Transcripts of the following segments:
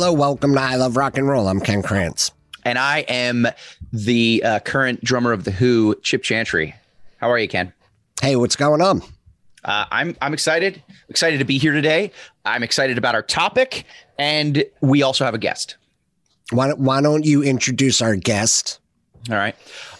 Hello, welcome to I Love Rock and Roll. I'm Ken Krantz. And I am the uh, current drummer of The Who, Chip Chantry. How are you, Ken? Hey, what's going on? Uh, I'm I'm excited. Excited to be here today. I'm excited about our topic, and we also have a guest. Why, why don't you introduce our guest? All right.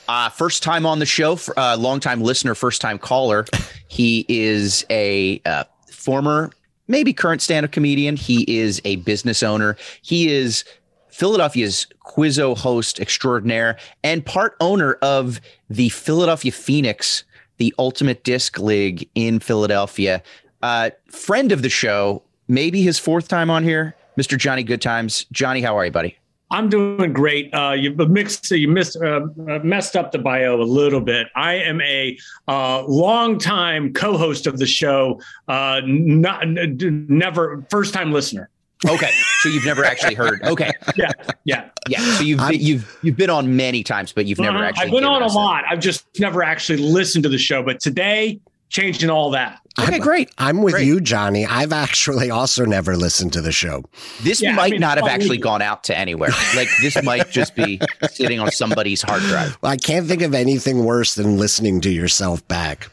Uh, first time on the show, uh, long time listener, first time caller. He is a uh, former, maybe current stand up comedian. He is a business owner. He is Philadelphia's Quizzo host extraordinaire and part owner of the Philadelphia Phoenix, the ultimate disc league in Philadelphia. Uh, friend of the show, maybe his fourth time on here, Mr. Johnny Goodtimes. Johnny, how are you, buddy? I'm doing great. Uh, you mixed, you missed, uh, messed up the bio a little bit. I am a uh, longtime co-host of the show, uh, not never first time listener. Okay, so you've never actually heard. Okay, yeah, yeah, yeah. So you've been, you've you've been on many times, but you've never uh-huh. actually. I've been on a lot. I've just never actually listened to the show. But today, changing all that. Okay, I'm, great. I'm with great. you, Johnny. I've actually also never listened to the show. This yeah, might I mean, not have actually gone out to anywhere. Like this might just be sitting on somebody's hard drive. Well, I can't think of anything worse than listening to yourself back.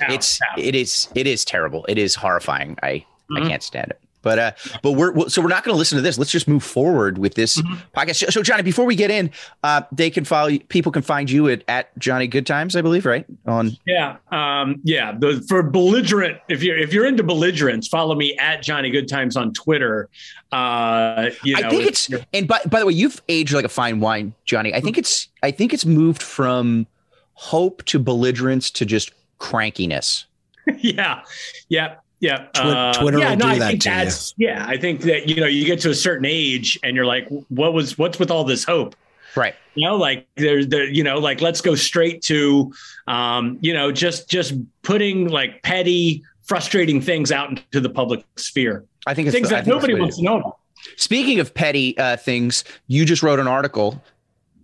It's it is it is terrible. It is horrifying. I mm-hmm. I can't stand it. But uh, but we're so we're not going to listen to this. Let's just move forward with this mm-hmm. podcast. So, Johnny, before we get in, uh, they can follow you, people can find you at at Johnny Good Times, I believe, right? On yeah, um, yeah. The, for belligerent, if you're if you're into belligerence, follow me at Johnny Good Times on Twitter. Uh, you know, I think it's and by by the way, you've aged like a fine wine, Johnny. I think it's I think it's moved from hope to belligerence to just crankiness. yeah, yeah. Yeah, uh, Twitter yeah, will no, do I that think to that's, you. Yeah, I think that you know you get to a certain age and you're like, what was what's with all this hope? Right. You know, like there's there, you know, like let's go straight to, um, you know, just just putting like petty, frustrating things out into the public sphere. I think things the, that nobody wants to know about. Speaking of petty uh, things, you just wrote an article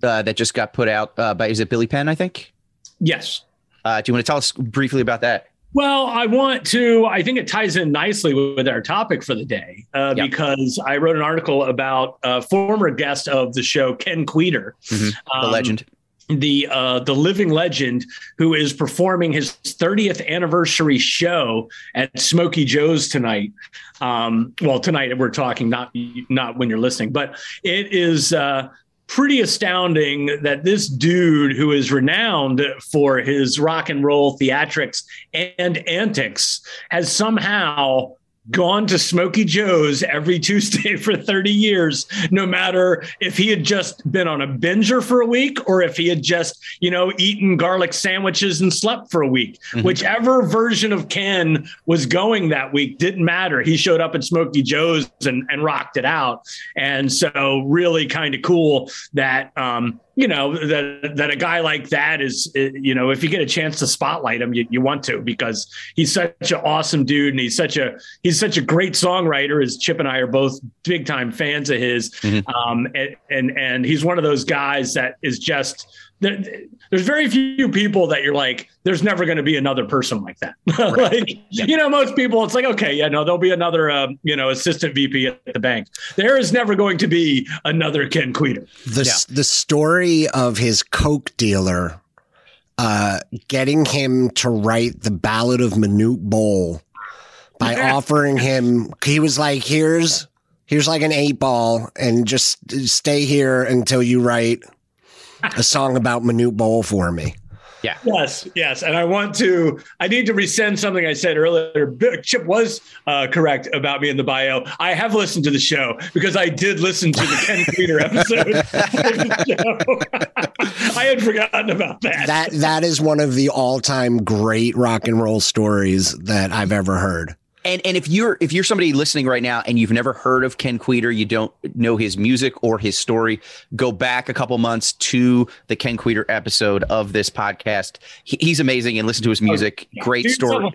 uh, that just got put out uh, by is it Billy Penn? I think. Yes. Uh, do you want to tell us briefly about that? Well, I want to, I think it ties in nicely with our topic for the day uh, yep. because I wrote an article about a former guest of the show, Ken Kweder. Mm-hmm. The um, legend. The uh, the living legend who is performing his 30th anniversary show at Smoky Joe's tonight. Um, well, tonight we're talking, not not when you're listening, but it is uh, pretty astounding that this dude who is renowned for his rock and roll theatrics and antics has somehow gone to Smoky Joe's every Tuesday for 30 years, no matter if he had just been on a binger for a week or if he had just, you know, eaten garlic sandwiches and slept for a week. Mm-hmm. Whichever version of Ken was going that week didn't matter. He showed up at Smoky Joe's and, and rocked it out. And so really kind of cool that um, you know that that a guy like that is you know if you get a chance to spotlight him you, you want to because he's such an awesome dude and he's such a he's such a great songwriter as chip and i are both big time fans of his mm-hmm. um, and, and and he's one of those guys that is just there's very few people that you're like, there's never going to be another person like that. like, you know, most people, it's like, okay, yeah, no, there'll be another, um, you know, assistant VP at the bank. There is never going to be another Ken Kweder. The, yeah. the story of his Coke dealer uh, getting him to write the Ballad of Manute Bol by offering him, he was like, here's, here's like an eight ball and just stay here until you write a song about Manute Bol for me. Yeah. Yes. Yes. And I want to, I need to rescind something I said earlier. Chip was uh, correct about me in the bio. I have listened to the show because I did listen to the Ken Kweder episode. I had forgotten about that. That That is one of the all time great rock and roll stories that I've ever heard. And and if you're if you're somebody listening right now and you've never heard of Ken Kweder, you don't know his music or his story, go back a couple months to the Ken Kweder episode of this podcast. He, he's amazing and listen to his oh, music. Oh. Great story.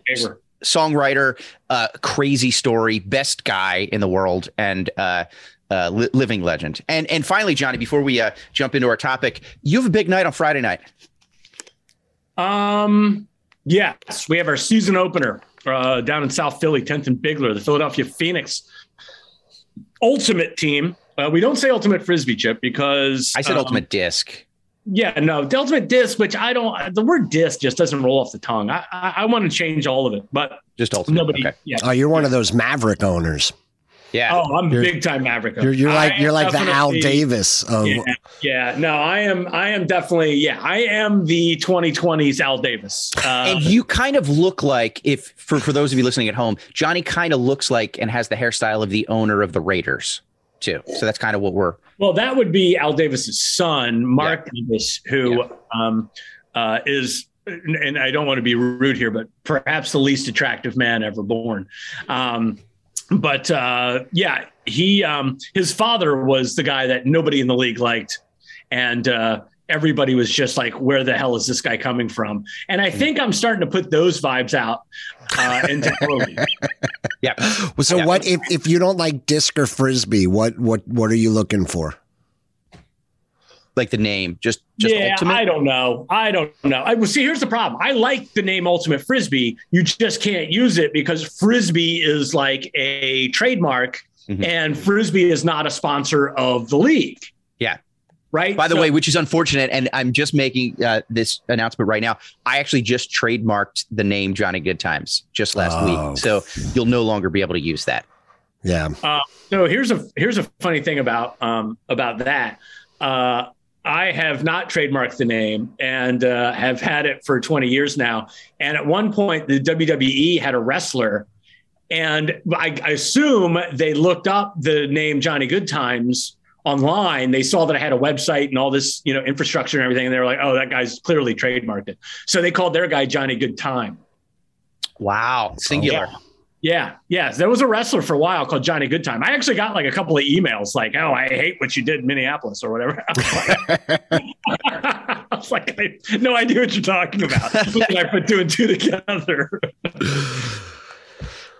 Songwriter, uh, crazy story, best guy in the world, and uh, uh, li- living legend. And and finally, Johnny, before we uh, jump into our topic, you have a big night on Friday night. Um. Yes, we have our season opener uh, down in South Philly, 10th and Bigler, the Philadelphia Phoenix. ultimate team. Uh, we don't say ultimate frisbee chip because I said um, ultimate disc. Yeah, no, the ultimate disc, which I don't. The word disc just doesn't roll off the tongue. I I, I want to change all of it, but Just ultimate. nobody. Okay. Yeah. Oh, you're one of those Maverick owners. Yeah. Oh, I'm You're- big time Maverick. You're, you're like you're like the Al Davis of Yeah, yeah, no, I am. I am definitely. Yeah, I am the 2020s Al Davis. Uh, and you kind of look like if for for those of you listening at home, Johnny kind of looks like and has the hairstyle of the owner of the Raiders too. So that's kind of what we're well, that would be Al Davis's son, Mark Davis, who um, uh, is. And I don't want to be rude here, but perhaps the least attractive man ever born. Um, but uh, yeah, he um, his father was the guy that nobody in the league liked, and uh, everybody was just like, "Where the hell is this guy coming from?" And I think I'm starting to put those vibes out uh, into Early. yeah. So Yeah. what if if you don't like disc or frisbee? What what what are you looking for? Like the name, just just yeah, ultimate. I don't know. I don't know. I well, see. Here's the problem. I like the name Ultimate Frisbee. You just can't use it because Frisbee is like a trademark, Mhm. and Frisbee is not a sponsor of the league. Yeah. Right. By the So- way, which is unfortunate, and I'm just making uh, this announcement right now. I actually just trademarked the name Johnny Good Times just last Oh. week, so you'll no longer be able to use that. Yeah. So here's a here's a funny thing about um, about that. Uh, I have not trademarked the name and uh, have had it for 20 years now. And at one point, the WWE had a wrestler, and I, I assume they looked up the name Johnny Good Times online. They saw that I had a website and all this, you know, infrastructure and everything, and they were like, "Oh, that guy's clearly trademarked it." So they called their guy Johnny Good Time. Wow, singular. Yeah, yes, there was a wrestler for a while called Johnny Goodtime. I actually got like a couple of emails like, "Oh, I hate what you did in Minneapolis" or whatever. I was like, I, was like, have no idea what you're talking about. I put two and two together.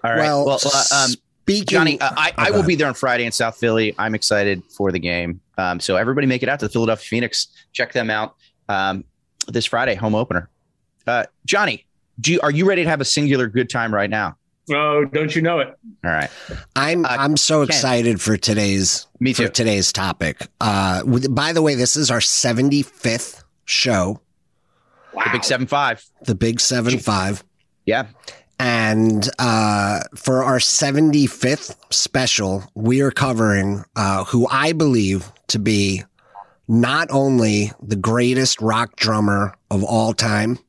All right. Well, Well, uh, um, speaking, Johnny, uh, I, I will be there on Friday in South Philly. I'm excited for the game. Um, so everybody make it out to the Philadelphia Phoenix. Check them out um, this Friday, home opener. Uh, Johnny, do you, are you ready to have a singular good time right now? Oh, don't you know it? All right. I'm uh, I'm so Ken. excited for today's Me for today's topic. Uh, with, by the way, this is our 75th show, Wow. The big seven five. the Big Seven Five. Yeah. And uh, for our 75th special, we are covering uh, who I believe to be not only the greatest rock drummer of all time,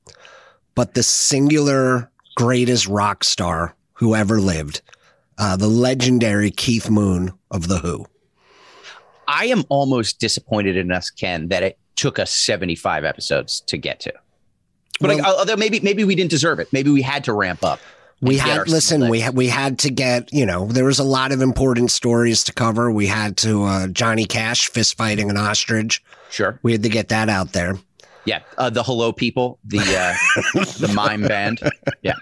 but the singular greatest rock star who ever lived, uh, the legendary Keith Moon of The Who. I am almost disappointed in us, Ken, that it took us 75 episodes to get to. But like, although maybe maybe we didn't deserve it. Maybe we had to ramp up. We had listen. We had we had to get you know there was a lot of important stories to cover. We had to uh, Johnny Cash fist fighting an ostrich. sure. We had to get that out there. Yeah. Uh, the Hello People, the uh, the mime band. Yeah.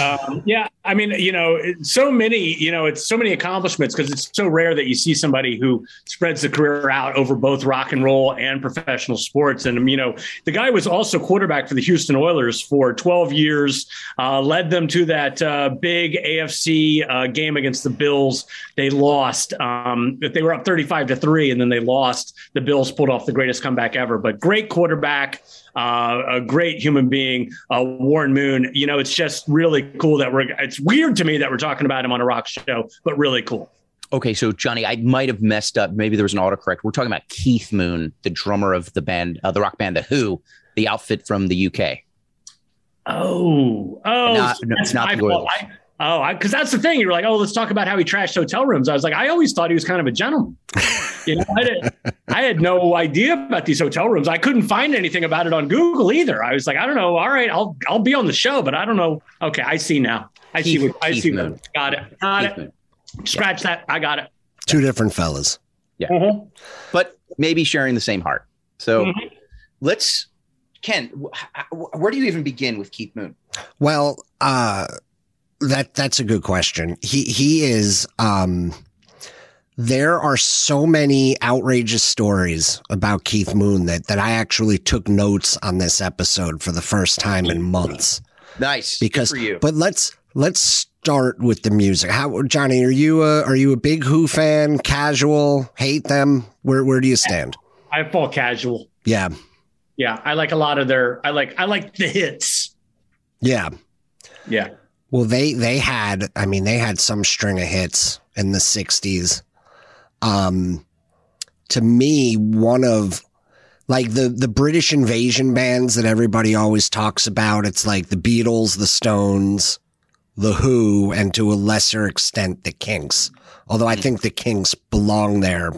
Um, yeah, I mean, you know, so many, you know, it's so many accomplishments because it's so rare that you see somebody who spreads the career out over both rock and roll and professional sports. And you know, the guy was also quarterback for the Houston Oilers for 12 years, uh, led them to that uh, big AFC uh, game against the Bills. They lost. Um, they were up 35 to three, and then they lost. The Bills pulled off the greatest comeback ever. But great quarterback uh, a great human being, uh, Warren Moon. You know, it's just really cool that we're. It's weird to me that we're talking about him on a rock show, but really cool. Okay, so Johnny, I might have messed up. Maybe there was an autocorrect. We're talking about Keith Moon, the drummer of the band, uh, the rock band, The Who, the outfit from the UK. Oh, oh, Not- no, that's not the. I, oh, because that's the thing. You were like, oh, let's talk about how he trashed hotel rooms. I was like, I always thought he was kind of a gentleman. you know, I, didn't, I had no idea about these hotel rooms. I couldn't find anything about it on Google either. I was like, I don't know. All right, I'll I'll be on the show, but I don't know. Okay, I see now. I see what I Keith see. What, got it. Got Keith it. Moon. Scratch that. I got it. Two different fellas. Mhm. But maybe sharing the same heart. So Mhm. let's, Ken, wh- wh- where do you even begin with Keith Moon? Well, uh, that that's a good question. He he is. Um, there are so many outrageous stories about Keith Moon that that I actually took notes on this episode for the first time in months. Nice. Because, Good for you. but let's let's start with the music. How Johnny, are you a are you a big Who fan? Casual? Hate them? Where where do you stand? I fall casual. Yeah. Yeah, I like a lot of their. I like I like the hits. Yeah. Yeah. Well, they they had. I mean, they had some string of hits in the '60s. Um, to me, one of like the the British invasion bands that everybody always talks about. It's like the Beatles, the Stones, the Who, and to a lesser extent the Kinks. Although I think the Kinks belong there.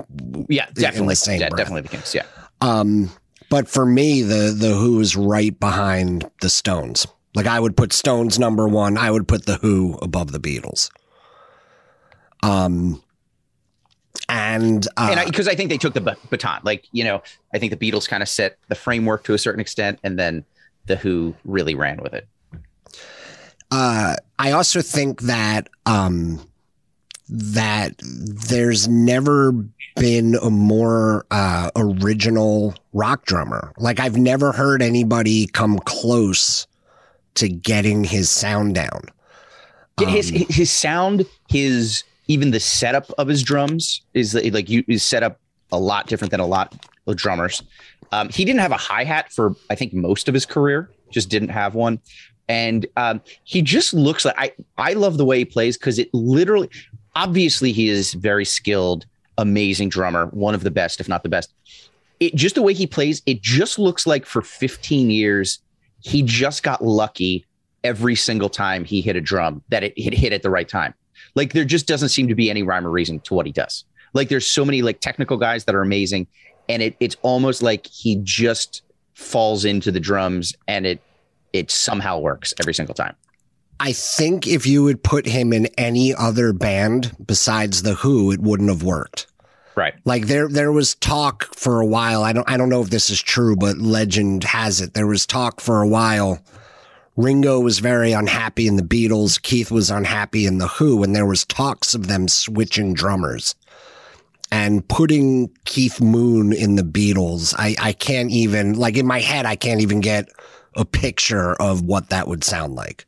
Yeah, definitely. same yeah, breath. definitely the Kinks. Yeah. Um, but for me, the the Who is right behind the Stones. Like I would put Stones number one. I would put the Who above the Beatles. Um, and uh, and because I, think they took the ba- baton. Like you know, I think the Beatles kind of set the framework to a certain extent, and then the Who really ran with it. uh, I also think that um, that there's never been a more uh, original rock drummer. Like I've never heard anybody come close to getting his sound down. Yeah, his Um, his sound, his even the setup of his drums is like you is set up a lot different than a lot of drummers. Um, he didn't have a hi hat for I think most of his career, just didn't have one, and um, he just looks like I I love the way he plays because it literally, obviously he is very skilled, amazing drummer, one of the best if not the best. It just the way he plays, it just looks like for 15 years he just got lucky every single time he hit a drum that it hit, hit at the right time. Like there just doesn't seem to be any rhyme or reason to what he does. Like there's so many like technical guys that are amazing, and it it's almost like he just falls into the drums and it it somehow works every single time. I think if you would put him in any other band besides the Who, it wouldn't have worked. Right. Like there there was talk for a while. I don't I don't know if this is true, but legend has it. There was talk for a while. Ringo was very unhappy in the Beatles, Keith was unhappy in the Who, and there was talks of them switching drummers. And putting Keith Moon in the Beatles, I, I can't even like in my head I can't even get a picture of what that would sound like.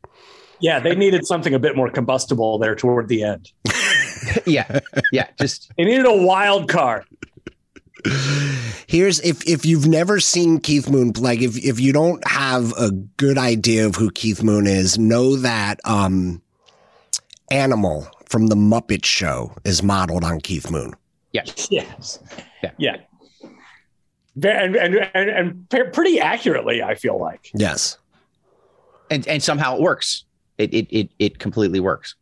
Yeah, they needed something a bit more combustible there toward the end. yeah. Yeah. Just They needed a wild card. Here's if if you've never seen Keith Moon, like if if you don't have a good idea of who Keith Moon is, know that um Animal from the Muppet Show is modeled on Keith Moon. Yes. Yeah. Yeah. Ve- And, and, and, and pe- pretty accurately, I feel like. Yes. and and somehow it works. It it it, it completely works.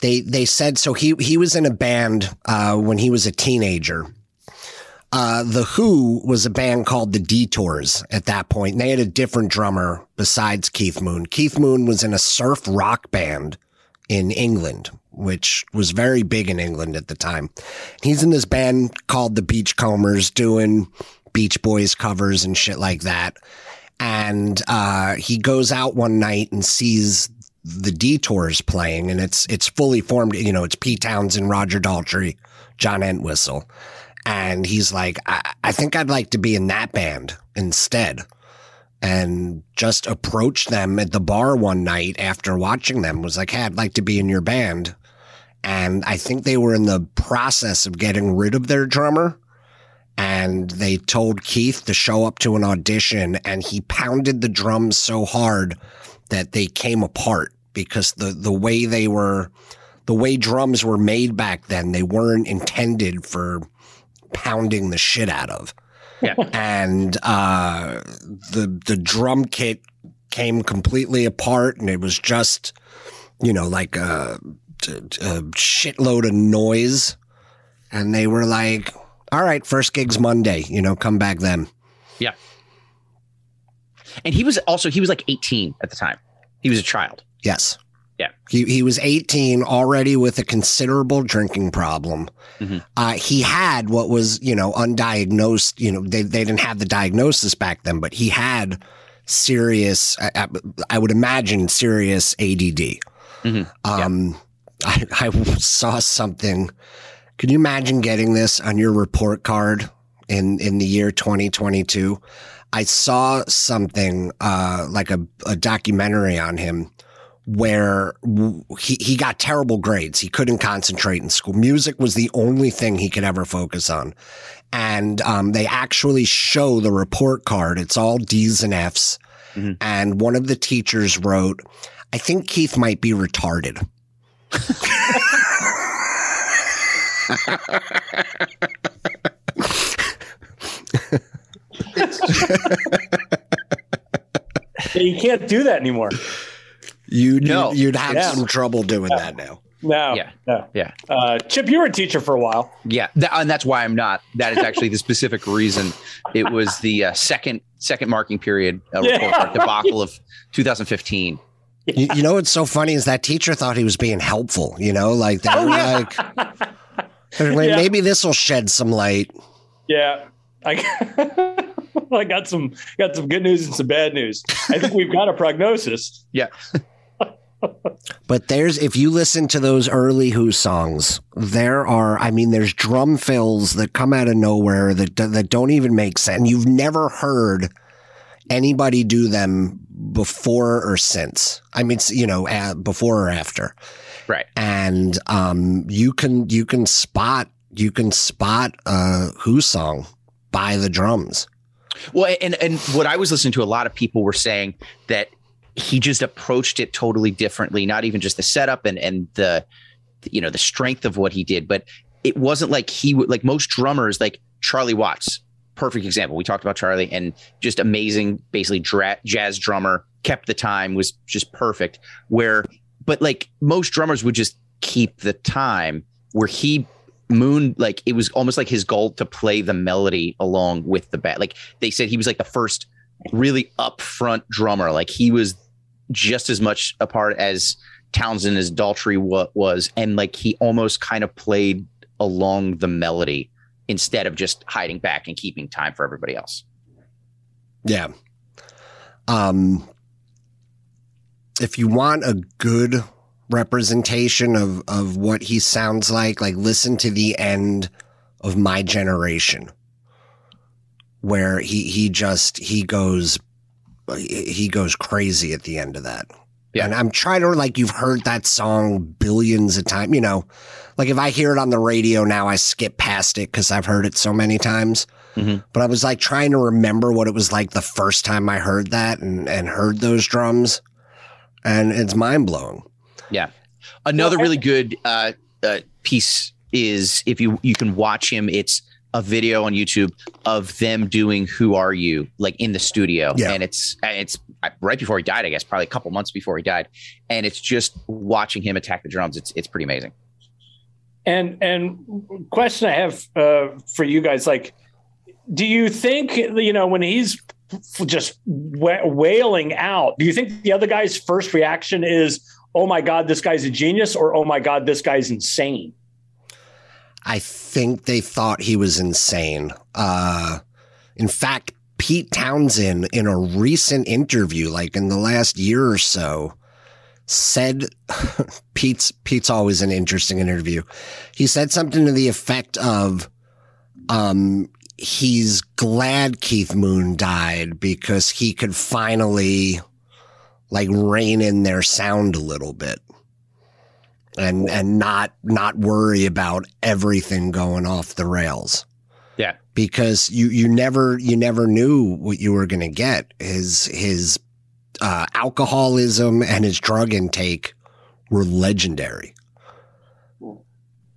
They they said so he he was in a band uh when he was a teenager. Uh, the Who was a band called the Detours at that point, and they had a different drummer besides Keith Moon. Keith Moon was in a surf rock band in England, which was very big in England at the time. He's in this band called the Beachcombers doing Beach Boys covers and shit like that. And uh, he goes out one night and sees the Detours playing, and it's it's fully formed. You know, it's Pete Townshend, Roger Daltrey, John Entwistle, and he's like, I, I think I'd like to be in that band instead and just approached them at the bar one night after watching them was like, Hey, I'd like to be in your band. And I think they were in the process of getting rid of their drummer. And they told Keith to show up to an audition and he pounded the drums so hard that they came apart because the, the way they were, the way drums were made back then, they weren't intended for pounding the shit out of Yeah. and uh, the the drum kit came completely apart, and it was just you know like a, a shitload of noise. And they were like, "All right, first gig's Monday. You know, come back then." Yeah. And he was also he was like 18 at the time. He was a child. Yes. Yeah. He he was 18 already with a considerable drinking problem. Mhm. Uh, he had what was, you know, undiagnosed, you know, they, they didn't have the diagnosis back then, but he had serious, I, I- I would imagine serious ADD. Mhm. Um, I, I saw something. Can you imagine getting this on your report card in, in the year 2022? I saw something, uh, like a, a documentary on him where he, he got terrible grades. He couldn't concentrate in school. Music was the only thing he could ever focus on. And um, they actually show the report card. It's all D's and F's. Mm-hmm. And one of the teachers wrote, I think Keith might be retarded. you can't do that anymore. You no. you'd have yeah. some trouble doing yeah. that now. No, yeah, no, yeah. Uh, Chip, you were a teacher for a while. Yeah, that, and that's why I'm not. That is actually the specific reason. It was the uh, second second marking period uh, yeah. debacle of 2015. You, you, know what's so funny is that teacher thought he was being helpful. You know, like they're oh, like, they're maybe this will shed some light. Yeah, I. I got some got some good news and some bad news. I think we've got a prognosis. Yeah. but there's if you listen to those early Who songs, there are I mean there's drum fills that come out of nowhere that that don't even make sense. You've never heard anybody do them before or since. I mean, you know, uh, before or after. Right. And um, you can you can spot you can spot a Who song by the drums. Well, and and what I was listening to, a lot of people were saying that he just approached it totally differently. Not even just the setup and and the you know the strength of what he did, but it wasn't like he would like most drummers, like Charlie Watts, perfect example. We talked about Charlie and just amazing, basically dra- jazz drummer, kept the time, was just perfect. Where, but like most drummers would just keep the time. Where he Moon, like it was almost like his goal to play the melody along with the band. Like they said, he was like the first really upfront drummer. Like he was just as much a part as Townshend as Daltrey was, and like he almost kind of played along the melody instead of just hiding back and keeping time for everybody else. Yeah. Um, if you want a good representation of of what he sounds like like listen to the end of my generation where he he just he goes he goes crazy at the end of that. Yeah. And i'm trying to like you've heard that song billions of times you know like if i hear it on the radio now i skip past it because i've heard it so many times. Mm-hmm. but i was like trying to remember what it was like the first time i heard that and and heard those drums and it's mind-blowing yeah. Another well, really good uh, uh, piece is if you you can watch him. It's a video on YouTube of them doing "Who Are You" like in the studio, yeah. and it's it's right before he died, I guess, probably a couple months before he died, and it's just watching him attack the drums. It's it's pretty amazing. And and question I have uh, for you guys, like, do you think you know when he's just wailing out, do you think the other guy's first reaction is, oh my God, this guy's a genius, or oh my God, this guy's insane? I think they thought he was insane. Uh, in fact, Pete Townshend, in a recent interview, like in the last year or so, said Pete's Pete's always an interesting interview. He said something to the effect of, um, he's glad Keith Moon died because he could finally like rein in their sound a little bit and and not not worry about everything going off the rails. Yeah. Because you you never you never knew what you were going to get. His his uh, alcoholism and his drug intake were legendary.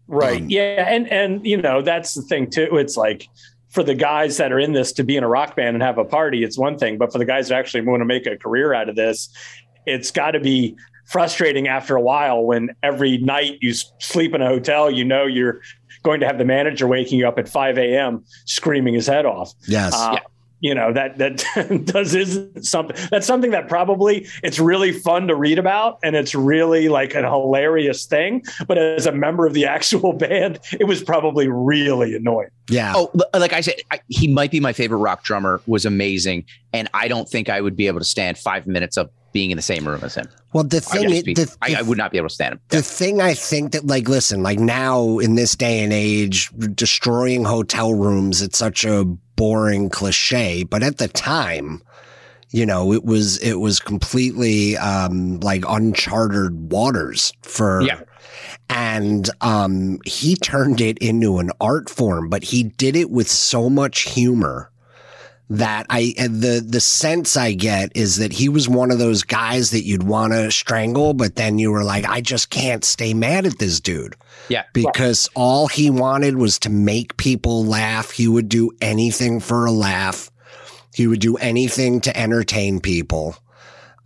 Right. Um, yeah, and and you know, that's the thing too. It's like for the guys that are in this to be in a rock band and have a party, it's one thing. But for the guys that actually want to make a career out of this, it's got to be frustrating after a while when every night you sleep in a hotel, you know you're going to have the manager waking you up at 5 a.m. screaming his head off. Yes. Uh, yeah you know that that does is something that's something that probably it's really fun to read about and it's really like a hilarious thing. But as a member of the actual band it was probably really annoying. Yeah. Oh like i said I, he might be my favorite rock drummer was amazing. And i don't think i would be able to stand five minutes of being in the same room as him. Well, the thing, I, the, the, I, I, would not be able to stand him. The yeah. thing I think that, like, listen, like now in this day and age, destroying hotel rooms, it's such a boring cliche. But at the time, You know, it was it was completely um, like uncharted waters for Yeah. and um, he turned it into an art form, but he did it with so much humor that I the the sense I get is that he was one of those guys that you'd want to strangle, but then you were like, I just can't stay mad at this dude Yeah. because all he wanted was to make people laugh. He would do anything for a laugh. He would do anything to entertain people.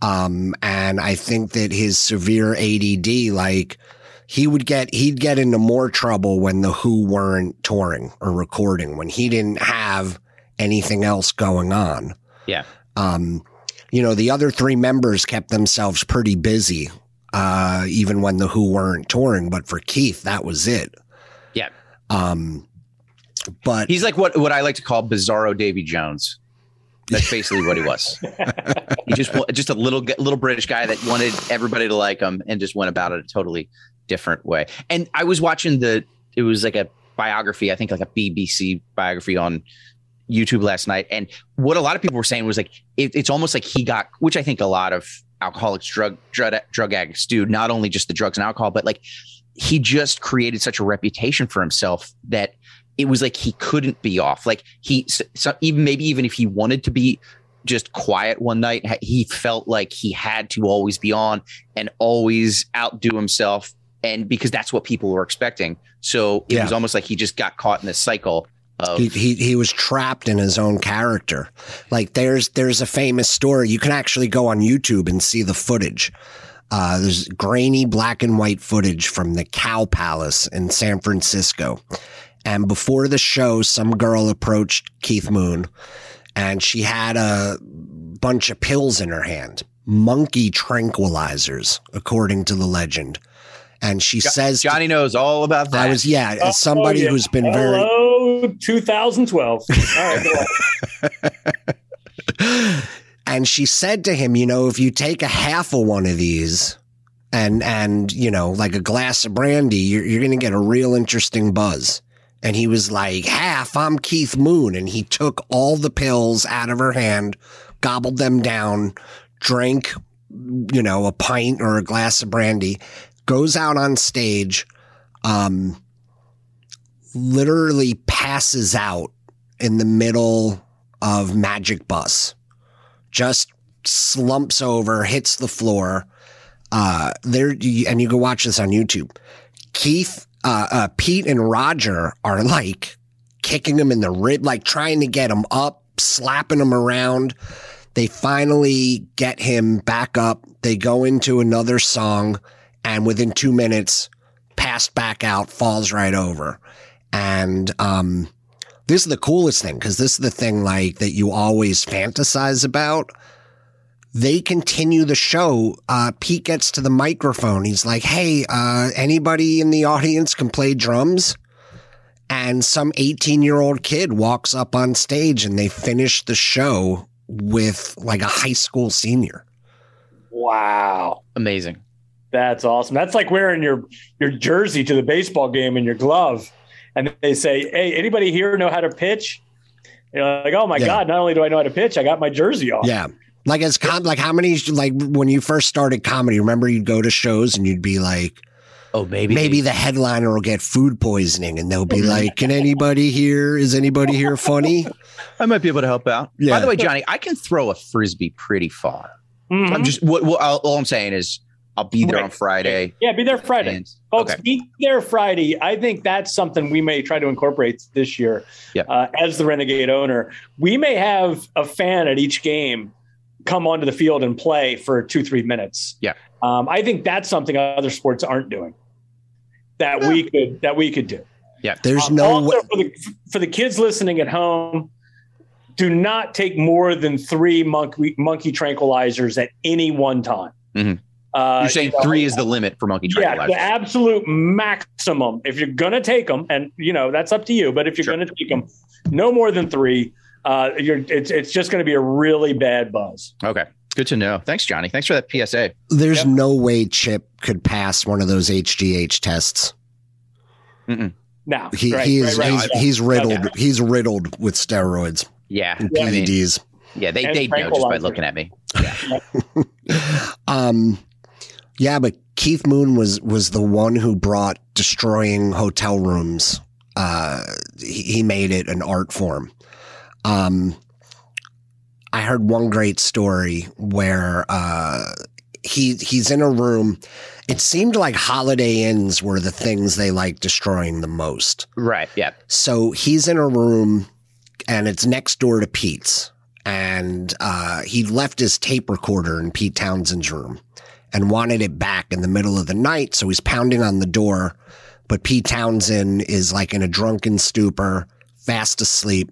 Um, and I think that his severe ADD, like he would get, he'd get into more trouble when the Who weren't touring or recording, when he didn't have anything else going on. Yeah. Um, you know, the other three members kept themselves pretty busy, uh, even when the Who weren't touring. But for Keith, that was it. Yeah. Um, but He's like what what I like to call Bizarro Davy Jones. That's basically what he was. he just just a little little British guy that wanted everybody to like him and just went about it a totally different way. And I was watching the it was like a biography, I think like a BBC biography on YouTube last night, and what a lot of people were saying was like it, it's almost like he got, which I think a lot of alcoholics, drug drug drug addicts do, not only just the drugs and alcohol, but like he just created such a reputation for himself that it was like he couldn't be off. Like he, so even maybe even if he wanted to be just quiet one night, he felt like he had to always be on and always outdo himself, and because that's what people were expecting. So it Yeah. was almost like he just got caught in this cycle of he, he he was trapped in his own character. Like there's there's a famous story. You can actually go on YouTube and see the footage. Uh, there's grainy black and white footage from the Cow Palace in San Francisco. And before the show, some girl approached Keith Moon and she had a bunch of pills in her hand, monkey tranquilizers, according to the legend. And she says, Johnny knows all about that. I was, yeah, Oh, as somebody yeah. who's been very, Hello, 2012. All right, and she said to him, you know, if you take a half of one of these and and you know, like a glass of brandy, you're you're gonna get a real interesting buzz. And he was like, half, I'm Keith Moon. And he took all the pills out of her hand, gobbled them down, drank, you know, a pint or a glass of brandy, goes out on stage, um, literally passes out in the middle of Magic Bus just slumps over, hits the floor. Uh, there, and you can watch this on YouTube. Keith, uh, uh, Pete and Roger are like kicking him in the rib, like trying to get him up, slapping him around. They finally get him back up. They go into another song, and within two minutes, passed back out, falls right over. And, um, this is the coolest thing because this is the thing like that you always fantasize about. They continue the show. Uh, Pete gets to the microphone. He's like, Hey, uh, anybody in the audience can play drums? And some 18 year old kid walks up on stage and they finish the show with like a high school senior. Wow. amazing. That's awesome. That's like wearing your your jersey to the baseball game and your glove, and they say, "Hey, anybody here know how to pitch?" And You're like, "Oh my Yeah. god! Not only do I know how to pitch, I got my jersey off." Yeah. Like as com- like how many like when you first started comedy, remember you'd go to shows and you'd be like, Oh, maybe maybe the headliner will get food poisoning and they'll be like, Can anybody here? Is anybody here funny? I might be able to help out. Yeah. By the way, Johnny, I can throw a frisbee pretty far. Mhm. I'm just what, what all, all I'm saying is I'll be there Right. on Friday. yeah, be there Friday. And, Folks, okay. be there Friday. I think that's something we may try to incorporate this year. Yeah. Uh, as the Renegade owner, we may have a fan at each game come onto the field and play for two, three minutes. Yeah. Um, I think that's something other sports aren't doing. That we could that we could do. Yeah. There's Um, no way. for the for the kids listening at home. Do not take more than three monkey monkey tranquilizers at any one time. Mhm. Uh, You're saying you know, three is the limit for monkey yeah, the absolute maximum. If you're gonna take them, and you know that's up to you, but if you're Sure. gonna take them, no more than three. Uh, you're it's it's just gonna be a really bad buzz. okay. Good to know. Thanks, Johnny. Thanks for that PSA. There's Yep. no way Chip could pass one of those HGH tests. Now He, right, he is right, right, he's, yeah. he's riddled Okay. he's riddled with steroids Yeah. and I mean, Yeah, they they know just by looking at me. Yeah. um, yeah, but Keith Moon was was the one who brought destroying hotel rooms. Uh, he, he made it an art form. Um, I heard one great story where uh, he he's in a room. It seemed like Holiday Inns were the things they like destroying the most. Right. Yeah. So he's in a room, and it's next door to Pete's, and uh, he left his tape recorder in Pete Townshend's room, and wanted it back in the middle of the night. So he's pounding on the door, but Pete Townshend is like in a drunken stupor, fast asleep,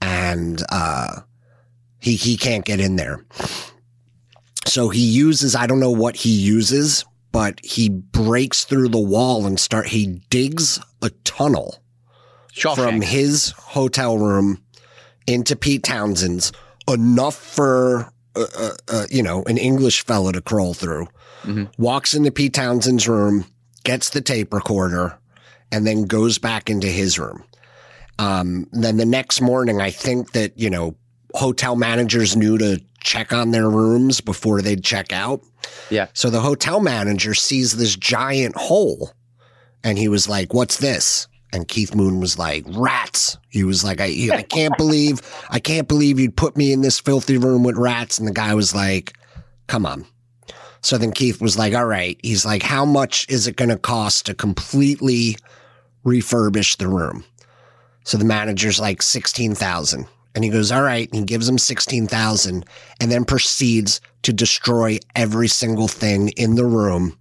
and uh, he he can't get in there. So he uses, I don't know what he uses, but he breaks through the wall and start, he digs a tunnel Shawshank. from his hotel room into Pete Townshend's enough for, uh, uh, uh, you know, an English fella to crawl through. Mm-hmm. Walks into Pete Townshend's room, gets the tape recorder, and then goes back into his room. Um, then the next morning, I think that, you know, hotel managers knew to check on their rooms before they'd check out. Yeah. So the hotel manager sees this giant hole and he was like, What's this? And Keith Moon was like, rats. He was like, I, I can't believe, I can't believe you'd put me in this filthy room with rats. And the guy was like, come on. So then Keith was like, all right. He's like, how much is it going to cost to completely refurbish the room? So the manager's like 16,000. And he goes, all right. And he gives him 16,000 and then proceeds to destroy every single thing in the room.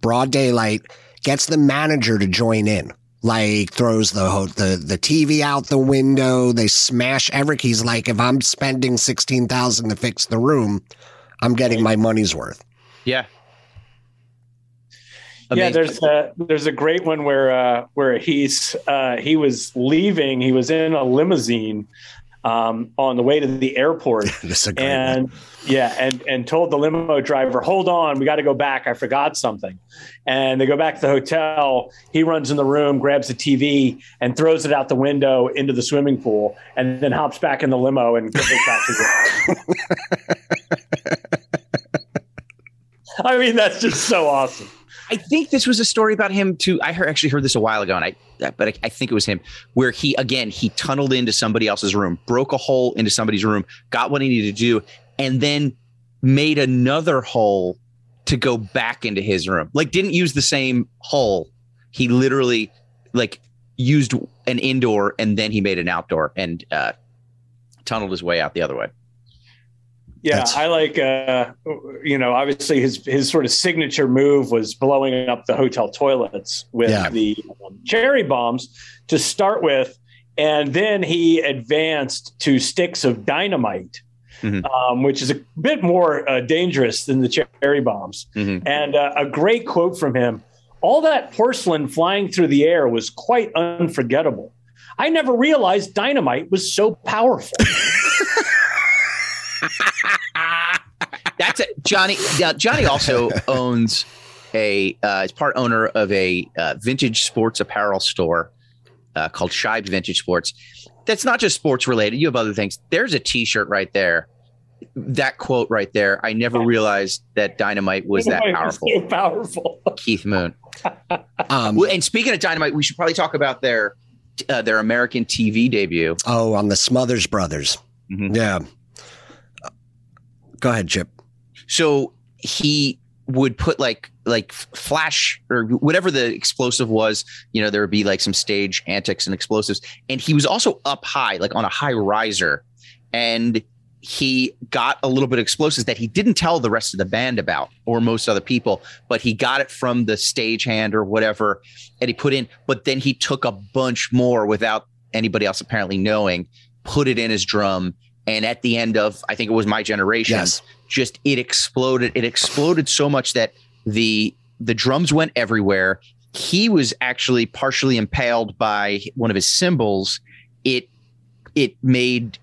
Broad daylight gets the manager to join in like throws the the the TV out the window. They smash Eric. He's like, if I'm spending sixteen thousand to fix the room, I'm getting my money's worth. Yeah. Yeah, there's a there's a great one where uh, where he's uh, he was leaving. He was in a limousine um, on the way to the airport, and yeah, and and told the limo driver, "Hold on, we got to go back. I forgot something." And they go back to the hotel. He runs in the room, grabs the TV, and throws it out the window into the swimming pool, and then hops back in the limo and goes back to work. I mean, that's just so awesome. I think this was a story about him too. I heard, actually heard this a while ago, and I, but I, I, think it was him where he again he tunneled into somebody else's room, broke a hole into somebody's room, got what he needed to do, and then made another hole to go back into his room. Like didn't use the same hole. He literally like used an indoor and then he made an outdoor and uh, tunneled his way out the other way. Yeah, That's... I like uh, you know, obviously his his sort of signature move was blowing up the hotel toilets with yeah. the um, cherry bombs to start with, and then he advanced to sticks of dynamite. Mm-hmm. Um, which is a bit more uh, dangerous than the cherry bombs. Mm-hmm. And uh, a great quote from him All that porcelain flying through the air was quite unforgettable. I never realized dynamite was so powerful. That's it. Johnny. Uh, Johnny also owns a uh, is part owner of a uh, vintage sports apparel store uh, called Shibe Vintage Sports. That's not just sports related. You have other things. There's a T-shirt right there. That quote right there. I never realized that dynamite was that powerful. So powerful. Keith Moon. um, and speaking of dynamite, we should probably talk about their uh, their American TV debut. Oh, on the Smothers Brothers. Mm-hmm. Yeah. Go ahead, Chip. So he would put like like flash or whatever the explosive was you know there would be like some stage antics and explosives. And he was also up high like on a high riser. And he got a little bit of explosives that he didn't tell the rest of the band about or most other people but he got it from the stage hand or whatever and he put in but then he took a bunch more without anybody else apparently knowing put it in his drum and at the end of i think it was my generation yes just it exploded. It exploded so much that the the drums went everywhere. He was actually partially impaled by one of his cymbals. It it made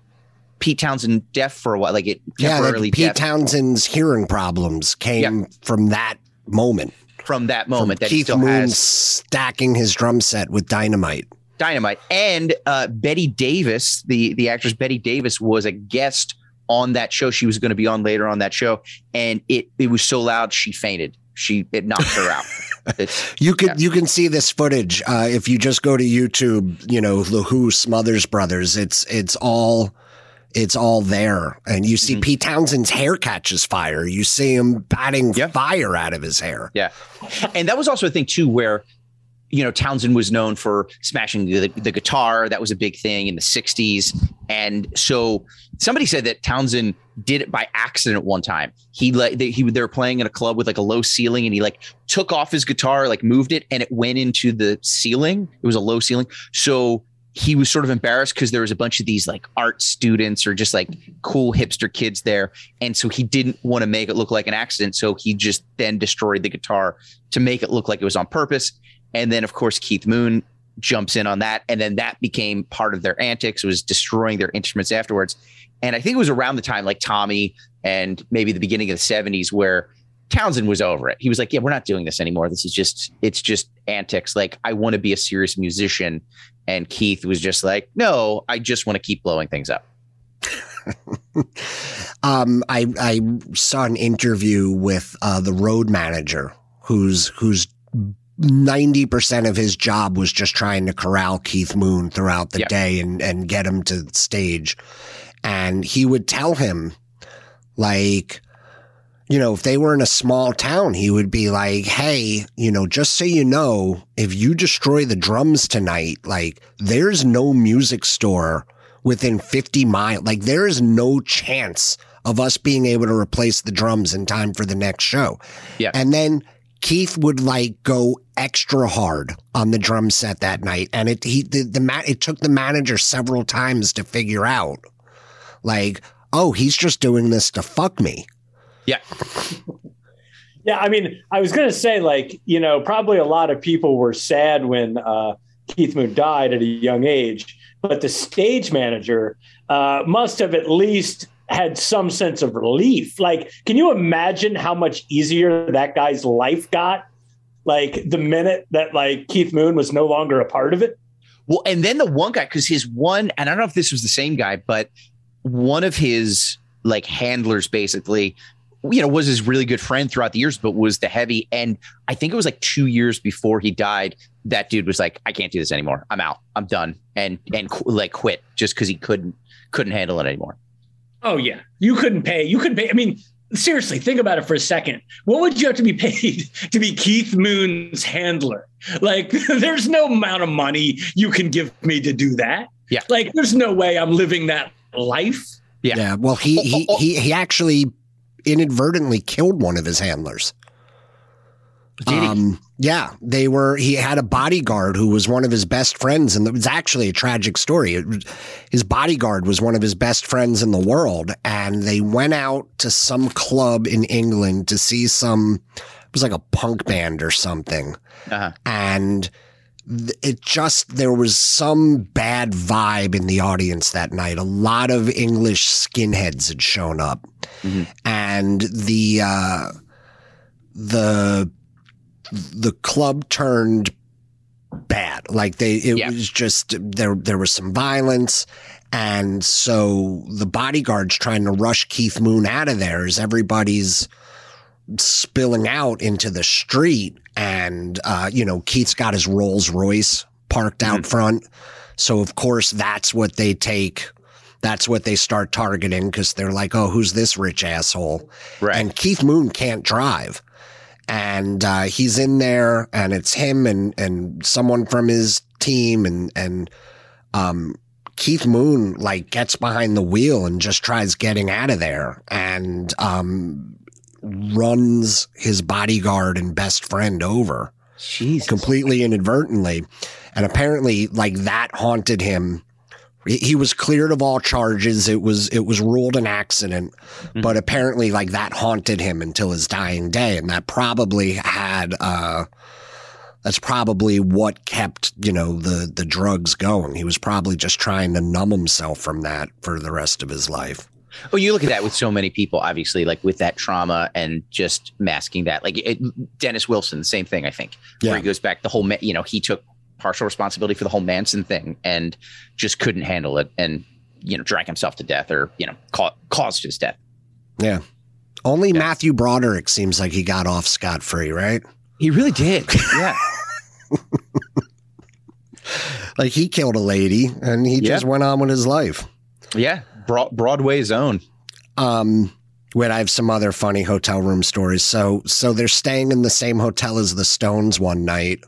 Pete Townshend deaf for a while. Like it temporarily yeah, Pete deaf. Townshend's hearing problems came yeah. from that moment. From that moment, from that Keith still Moon has stacking his drum set with dynamite. Dynamite and uh, Bette Davis, the the actress Betty Davis, was a guest on that show. She was going to be on later on that show, and it it was so loud she fainted. She it knocked her out. It's, you could yeah. you can see this footage uh, if you just go to YouTube. You know the Who Smothers Brothers. It's it's all it's all there, and you see mm-hmm. Pete Townshend's hair catches fire. You see him batting yeah. fire out of his hair. Yeah, and that was also a thing too, where you know, Townshend was known for smashing the, the, guitar. That was a big thing in the 60s. And so somebody said that Townshend did it by accident one time. He like they, he they were playing in a club with like a low ceiling and he like took off his guitar, like moved it and it went into the ceiling. It was a low ceiling. So he was sort of embarrassed because there was a bunch of these like art students or just like cool hipster kids there. And so he didn't want to make it look like an accident. So he just then destroyed the guitar to make it look like it was on purpose. And then, of course, Keith Moon jumps in on that. And then that became part of their antics, was destroying their instruments afterwards. And I think it was around the time like Tommy and maybe the beginning of the 70s where Townshend was over it. He was like, Yeah, we're not doing this anymore. This is just, it's just antics. Like, I want to be a serious musician. And Keith was just like, No, I just want to keep blowing things up. um, I I saw an interview with uh, the road manager who's who's 90% of his job was just trying to corral Keith Moon throughout the day and, and get him to stage. And he would tell him, like, you know, if they were in a small town, he would be like, Hey, you know, just so you know, if you destroy the drums tonight, like, there's no music store within 50 miles. Like, there is no chance of us being able to replace the drums in time for the next show. Yeah. And then Keith would like go extra hard on the drum set that night, and it he the, the mat it took the manager several times to figure out, like, oh, he's just doing this to fuck me. Yeah. yeah, I mean, I was gonna say, like, you know, probably a lot of people were sad when uh, Keith Moon died at a young age, but the stage manager uh, must have at least had some sense of relief. Like, can you imagine how much easier that guy's life got? Like the minute that like Keith Moon was no longer a part of it. Well, and then the one guy, because his one, and I don't know if this was the same guy, but one of his like handlers basically, you know, was his really good friend throughout the years, but was the heavy. And I think it was like two years before he died. That dude was like, I can't do this anymore. I'm out. I'm done. And and like quit just because he couldn't couldn't handle it anymore. Oh yeah, you couldn't pay. You couldn't pay. I mean, seriously, think about it for a second. What would you have to be paid to be Keith Moon's handler? Like, there's no amount of money you can give me to do that. Yeah. Like, there's no way I'm living that life. Yeah. Yeah. Well, he he he he actually inadvertently killed one of his handlers. Um, yeah, they were. He had a bodyguard who was one of his best friends, and it was actually a tragic story. Was, his bodyguard was one of his best friends in the world, and they went out to some club in England to see some. It was like a punk band or something, uh-huh. and it just there was some bad vibe in the audience that night. A lot of English skinheads had shown up, mm-hmm. and the uh, the the club turned bad. Like they, it yeah. was just there. There was some violence, and so the bodyguards trying to rush Keith Moon out of there as everybody's spilling out into the street, and uh, you know Keith's got his Rolls Royce parked out mm-hmm. front, so of course that's what they take. That's what they start targeting because they're like, "Oh, who's this rich asshole?" Right. And Keith Moon can't drive and uh, he's in there, and it's him and and someone from his team, and and um, Keith Moon like gets behind the wheel and just tries getting out of there, and um, runs his bodyguard and best friend over, Jesus. completely inadvertently, and apparently like that haunted him he was cleared of all charges. It was it was ruled an accident, mm-hmm. but apparently like that haunted him until his dying day, and that probably had uh, that's probably what kept you know the the drugs going. He was probably just trying to numb himself from that for the rest of his life. Well, you look at that with so many people, obviously, like with that trauma and just masking that. Like it, Dennis Wilson, the same thing, I think, yeah. where he goes back the whole, you know, he took partial responsibility for the whole Manson thing and just couldn't handle it and you know, drank himself to death or, you know, ca- caused his death. Yeah. Only yeah. Matthew Broderick seems like he got off scot free, right? He really did. Yeah. like he killed a lady and he yeah. just went on with his life. Yeah. Broad- Broadway's own. Um, where I have some other funny hotel room stories. So, so they're staying in the same hotel as the Stones one night.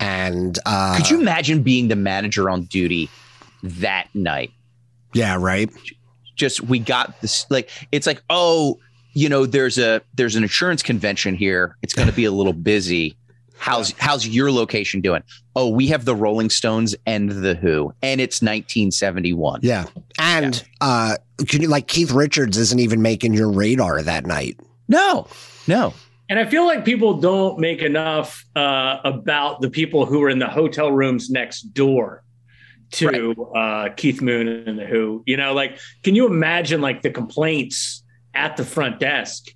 And uh, could you imagine being the manager on duty that night? Yeah, right. Just we got this like it's like oh you know there's a there's an insurance convention here. It's going to be a little busy. How's how's your location doing? Oh, we have the Rolling Stones and the Who, and it's 1971. Yeah, and yeah. uh, can you like Keith Richards isn't even making your radar that night? No, no. And I feel like people don't make enough uh, about the people who are in the hotel rooms next door to right. uh, Keith Moon and the Who. You know, like, can you imagine like the complaints at the front desk?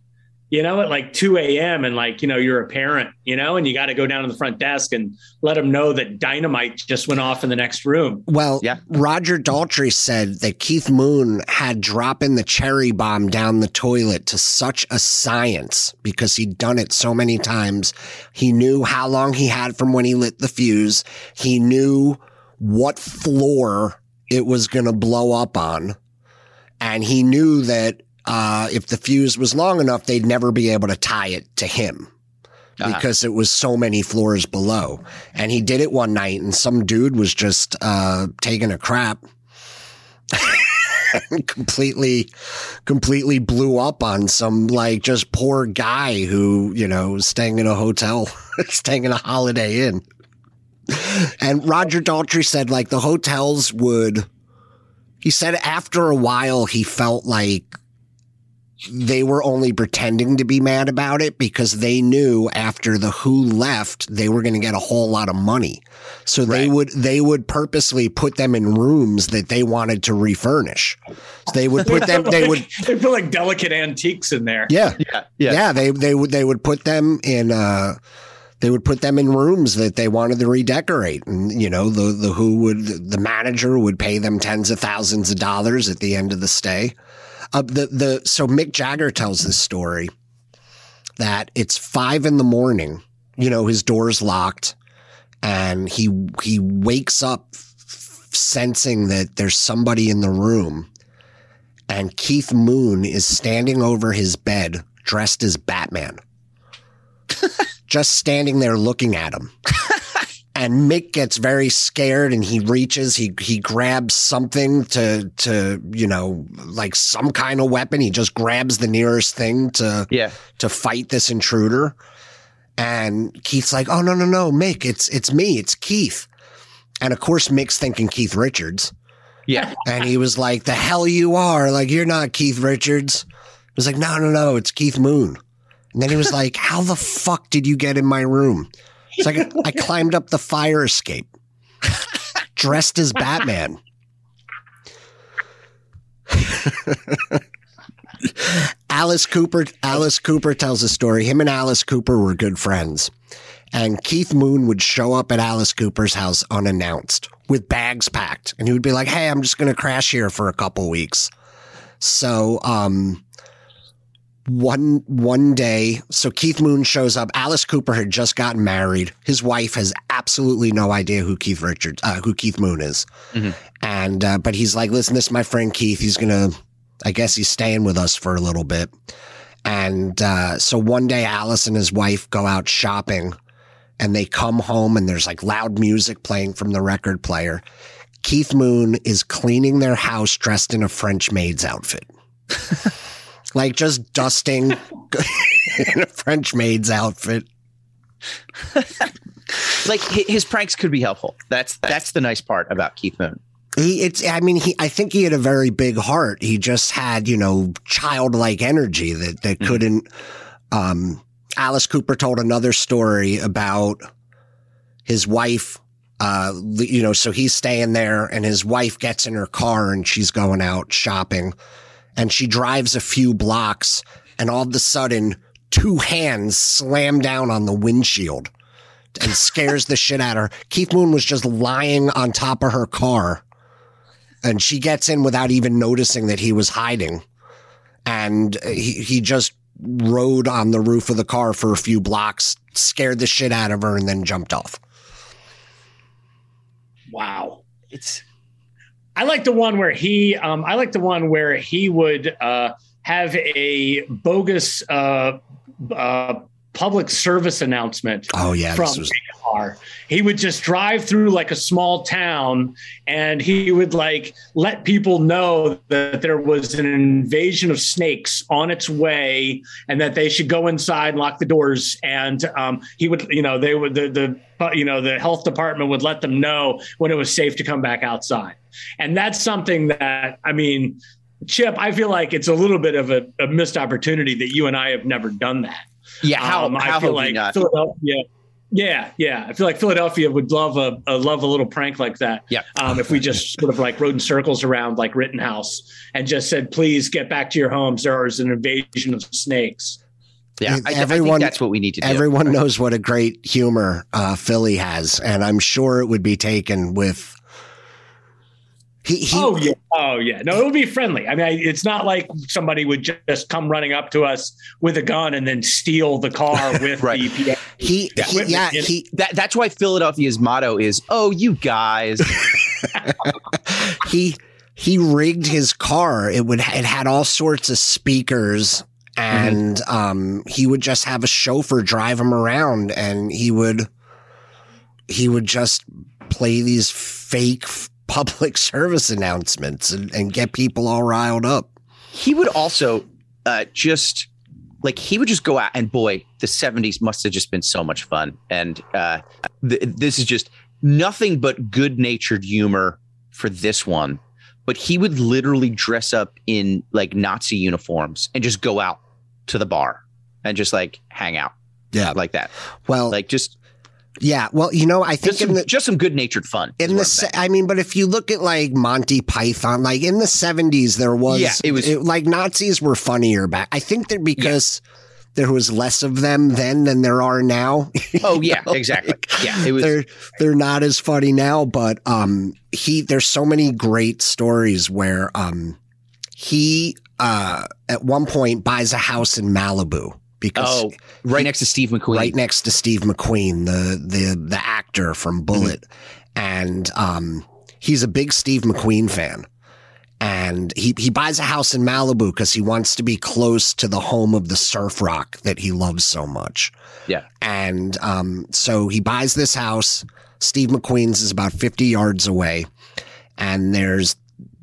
You know, at like 2 a.m. and like, you know, you're a parent, you know, and you got to go down to the front desk and let them know that dynamite just went off in the next room. Well, yeah. Roger Daltrey said that Keith Moon had dropping the cherry bomb down the toilet to such a science because he'd done it so many times. He knew how long he had from when he lit the fuse. He knew what floor it was going to blow up on. And he knew that uh, if the fuse was long enough, they'd never be able to tie it to him uh-huh. because it was so many floors below. And he did it one night, and some dude was just uh, taking a crap. completely completely blew up on some like just poor guy who you know was staying in a hotel staying in a holiday inn and Roger Daltrey said like the hotels would, he said after a while he felt like they were only pretending to be mad about it because they knew after the Who left, they were going to get a whole lot of money. So right. they would, they would purposely put them in rooms that they wanted to refurnish. So they would put them, they would, they put like delicate antiques in there. Yeah. Yeah. Yeah. yeah they, they would, they would put them in, uh, they would put them in rooms that they wanted to redecorate. And, you know, the, the who would, the manager would pay them tens of thousands of dollars at the end of the stay. Uh, the, the, so Mick Jagger tells this story that it's five in the morning, you know, his door's locked and he, he wakes up sensing that there's somebody in the room and Keith Moon is standing over his bed dressed as Batman. just standing there looking at him. And Mick gets very scared and he reaches, he he grabs something to to, you know, like some kind of weapon. He just grabs the nearest thing to yeah. to fight this intruder. And Keith's like, "Oh no, no, no, Mick, it's it's me, it's Keith." And of course Mick's thinking Keith Richards. Yeah. And he was like, "The hell you are. Like you're not Keith Richards." He was like, "No, no, no, it's Keith Moon." And then he was like, How the fuck did you get in my room? It's like, I climbed up the fire escape dressed as Batman. Alice Cooper Alice Cooper tells a story. Him and Alice Cooper were good friends. And Keith Moon would show up at Alice Cooper's house unannounced with bags packed. And he would be like, Hey, I'm just gonna crash here for a couple weeks. So um one one day so keith moon shows up. Alice cooper had just gotten married. His wife has absolutely no idea who keith richards uh, who keith moon is. Mm-hmm. and uh, but he's like listen this is my friend keith. He's gonna i guess he's staying with us for a little bit. And uh, so one day alice and his wife go out shopping and they come home and there's like loud music playing from the record player. Keith moon is cleaning their house dressed in a french maid's outfit like just dusting in a French maid's outfit. like his pranks could be helpful. That's that's the nice part about Keith Moon. He, it's, I mean, he, I think he had a very big heart. He just had, you know, childlike energy that, that mm-hmm. couldn't, um, Alice Cooper told another story about his wife, uh, you know, so he's staying there and his wife gets in her car and she's going out shopping and she drives a few blocks and all of a sudden two hands slam down on the windshield and scares the shit out of her. Keith Moon was just lying on top of her car. and she gets in without even noticing that he was hiding. And he, he just rode on the roof of the car for a few blocks, scared the shit out of her, and then jumped off. Wow. It's I like the one where he. Um, I like the one where he would uh, have a bogus uh, uh, public service announcement. Oh yeah, from was- car. He would just drive through like a small town, and he would like let people know that there was an invasion of snakes on its way, and that they should go inside and lock the doors. And um, he would, you know, they would the the you know the health department would let them know when it was safe to come back outside. And that's something that I mean. Chip, I feel like it's a little bit of a, a missed opportunity that you and I have never done that. yeah. How, Um, how I feel like? Philadelphia. Yeah, yeah. I feel like Philadelphia would love a, a love a little prank like that. Yeah. Um, if we just sort of like rode in circles around like Rittenhouse and just said, "Please get back to your homes. There is an invasion of snakes." Yeah, I, I Everyone- think that's what we need to do. Everyone knows what a great humor uh, Philly has, and I'm sure it would be taken with. He, he, oh yeah, oh yeah. No, it would be friendly. I mean, I, it's not like somebody would just come running up to us with a gun and then steal the car with Right. the PA. he, Yeah. he- yeah, he, that that's why Philadelphia's motto is "Oh, you guys." he, he rigged his car. It would, it had all sorts of speakers, and um, he would just have a chauffeur drive him around, and he would, he would just play these fake public service announcements and, and get people all riled up. he would also uh, just like he would just go out and boy the 70s must have just been so much fun. And uh, th- this is just nothing but good natured humor for this one. But he would literally dress up in like nazi uniforms and just go out to the bar and just like hang out Yeah. like that Well, like just yeah. Well, you know, I think just in some, the, just some good natured fun in the se- I mean, but if you look at like Monty Python, like in the 70s, there was, Yeah, it was- like Nazis were funnier back. I think that because there was less of them then than there are now. oh yeah know, exactly like, yeah it was they're they're not as funny now, but um he there's so many great stories where um he uh at one point buys a house in Malibu because oh right next to steve mcqueen right next to Steve McQueen, the the the actor from Bullitt, Mm-hmm. and um, he's a big Steve McQueen fan. And he, he buys a house in Malibu because he wants to be close to the home of the surf rock that he loves so much. yeah And um, so he buys this house. Steve McQueen's is about 50 yards away. And there's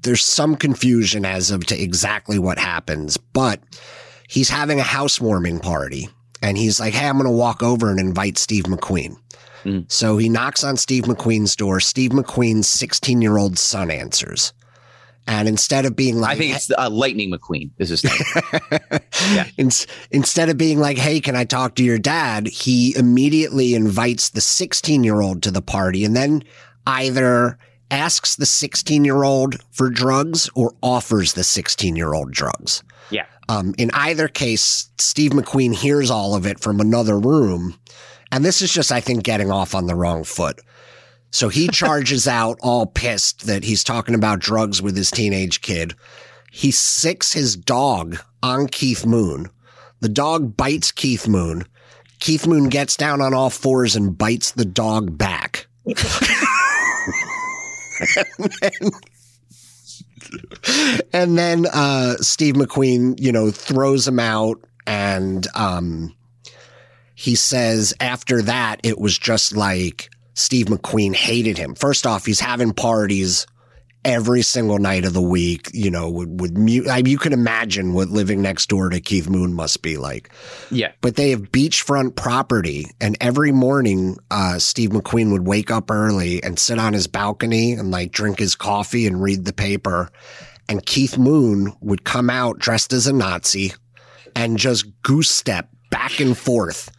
there's some confusion as of to exactly what happens, but he's having a housewarming party. And he's like, Hey, I'm gonna walk over and invite Steve McQueen. Mm. So he knocks on Steve McQueen's door. Steve McQueen's 16 year old son answers. And instead of being like, i think it's uh, lightning mcqueen This is Yeah. In- instead of being like, hey, can I talk to your dad? He immediately invites the 16 year old to the party and then either asks the 16 year old for drugs or offers the 16 year old drugs. yeah Um, in either case, Steve McQueen hears all of it from another room. And this is just, I think, getting off on the wrong foot. So he charges out all pissed that he's talking about drugs with his teenage kid. He sicks his dog on Keith Moon. The dog bites Keith Moon. Keith Moon gets down on all fours and bites the dog back. and then uh, Steve McQueen, you know, throws him out, and um, he says after that it was just like Steve McQueen hated him. First off, he's having parties every single night of the week. You know, with, with mu- I mean, you can imagine what living next door to Keith Moon must be like yeah but they have beachfront property. And every morning, uh, Steve McQueen would wake up early and sit on his balcony and like drink his coffee and read the paper. And Keith Moon would come out dressed as a Nazi and just goose step back and forth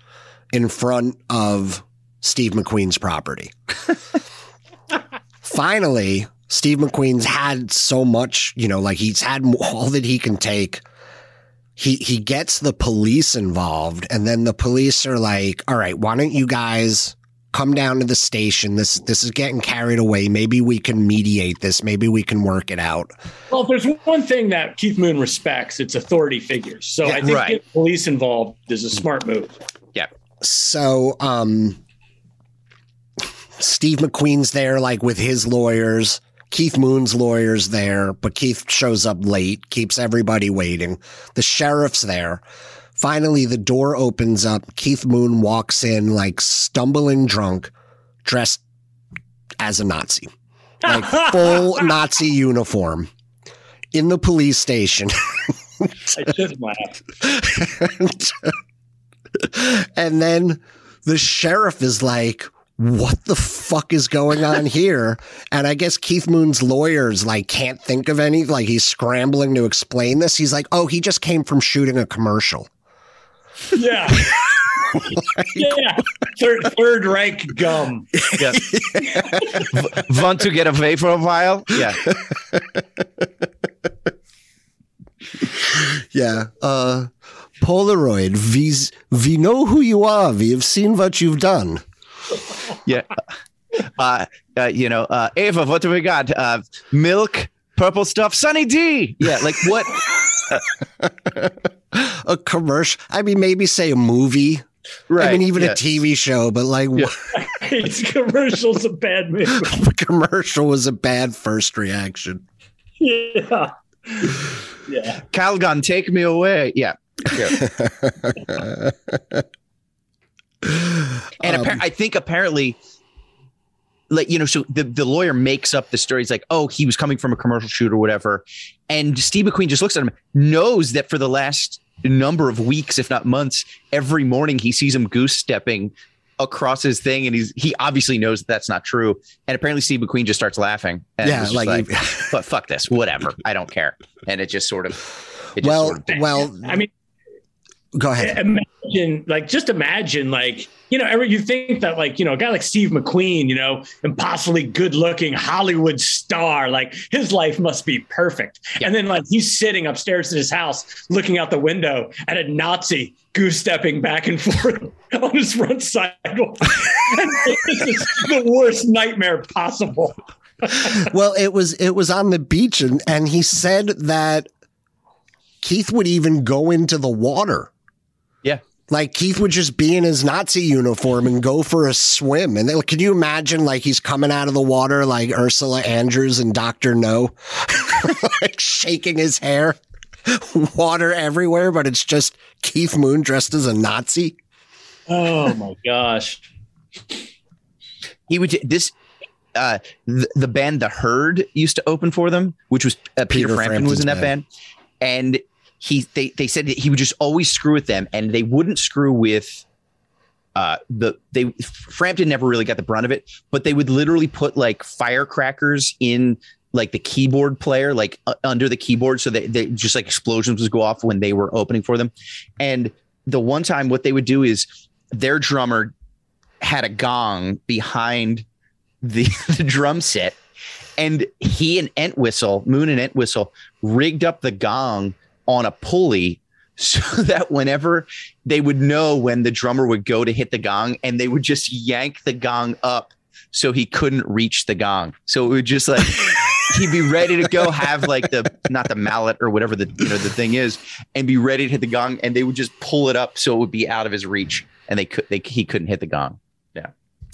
in front of Steve McQueen's property. Finally, Steve McQueen's had so much, you know, like he's had all that he can take he he gets the police involved and then the police are like all right why don't you guys come down to the station. This this is getting carried away. Maybe we can mediate this. Maybe we can work it out." Well, if there's one thing that Keith Moon respects, it's authority figures. So Yeah, I think right. getting police involved is a smart move. Yeah. So, um, Steve McQueen's there, like with his lawyers. Keith Moon's lawyer's there, but Keith shows up late, keeps everybody waiting. The sheriff's there. Finally, the door opens up. Keith Moon walks in, like stumbling drunk, dressed as a Nazi, like full Nazi uniform in the police station. I just laugh. and then the sheriff is like, what the fuck is going on here? And I guess Keith Moon's lawyers like can't think of any, like he's scrambling to explain this. He's like, oh, he just came from shooting a commercial. Yeah. yeah. Third, third Reich gum. Yeah. V- Want to get away for a while? Yeah. Yeah. Uh, Polaroid, we, we know who you are. We have seen what you've done. Yeah. Uh, uh, you know, uh, Ava, what do we got? Uh, milk, purple stuff, Sunny D. Yeah. Like what? A commercial. I mean, maybe say a movie. Right. I mean, even yeah. a TV show, but like Yeah. It's commercials a bad move. the commercial was a bad first reaction. Yeah. Yeah. Calgon, take me away. Yeah. yeah. And Um, appar- I think apparently, like you know, so the the lawyer makes up the story. He's like, "Oh, he was coming from a commercial shoot or whatever," and Steve McQueen just looks at him, knows that for the last number of weeks, if not months, every morning he sees him goose stepping across his thing, and he's he obviously knows that that's not true. And apparently, Steve McQueen just starts laughing. And yeah, is just like, but fuck this, whatever, I don't care. And it just sort of, it just well, sort of well, I mean, go ahead. imagine like just imagine like you know every you think that like you know a guy like steve mcqueen you know impossibly good looking hollywood star like his life must be perfect Yeah. and then like he's sitting upstairs in his house looking out the window at a nazi goose stepping back and forth on his front sidewalk this is the worst nightmare possible well, it was it was on the beach, and and he said that Keith would even go into the water. Yeah. Like Keith would just be in his Nazi uniform and go for a swim. And then, can you imagine like he's coming out of the water like Ursula Andrews and Doctor No, like shaking his hair, water everywhere, but it's just Keith Moon dressed as a Nazi. oh my gosh he would this uh the, the band the herd used to open for them which was uh, peter, Peter frampton was in that Frampton's band and he they, they said that he would just always screw with them and they wouldn't screw with uh the they frampton never really got the brunt of it but they would literally put like firecrackers in like the keyboard player like uh, under the keyboard so that they just like explosions would go off when they were opening for them. And the one time what they would do is their drummer had a gong behind the, the drum set and he and Entwistle, Moon and Entwistle, rigged up the gong on a pulley so that whenever they would know when the drummer would go to hit the gong and they would just yank the gong up so he couldn't reach the gong. So it would just like he'd be ready to go have like the not the mallet or whatever the you know the thing is and be ready to hit the gong and they would just pull it up so it would be out of his reach and they could they he couldn't hit the gong. Yeah.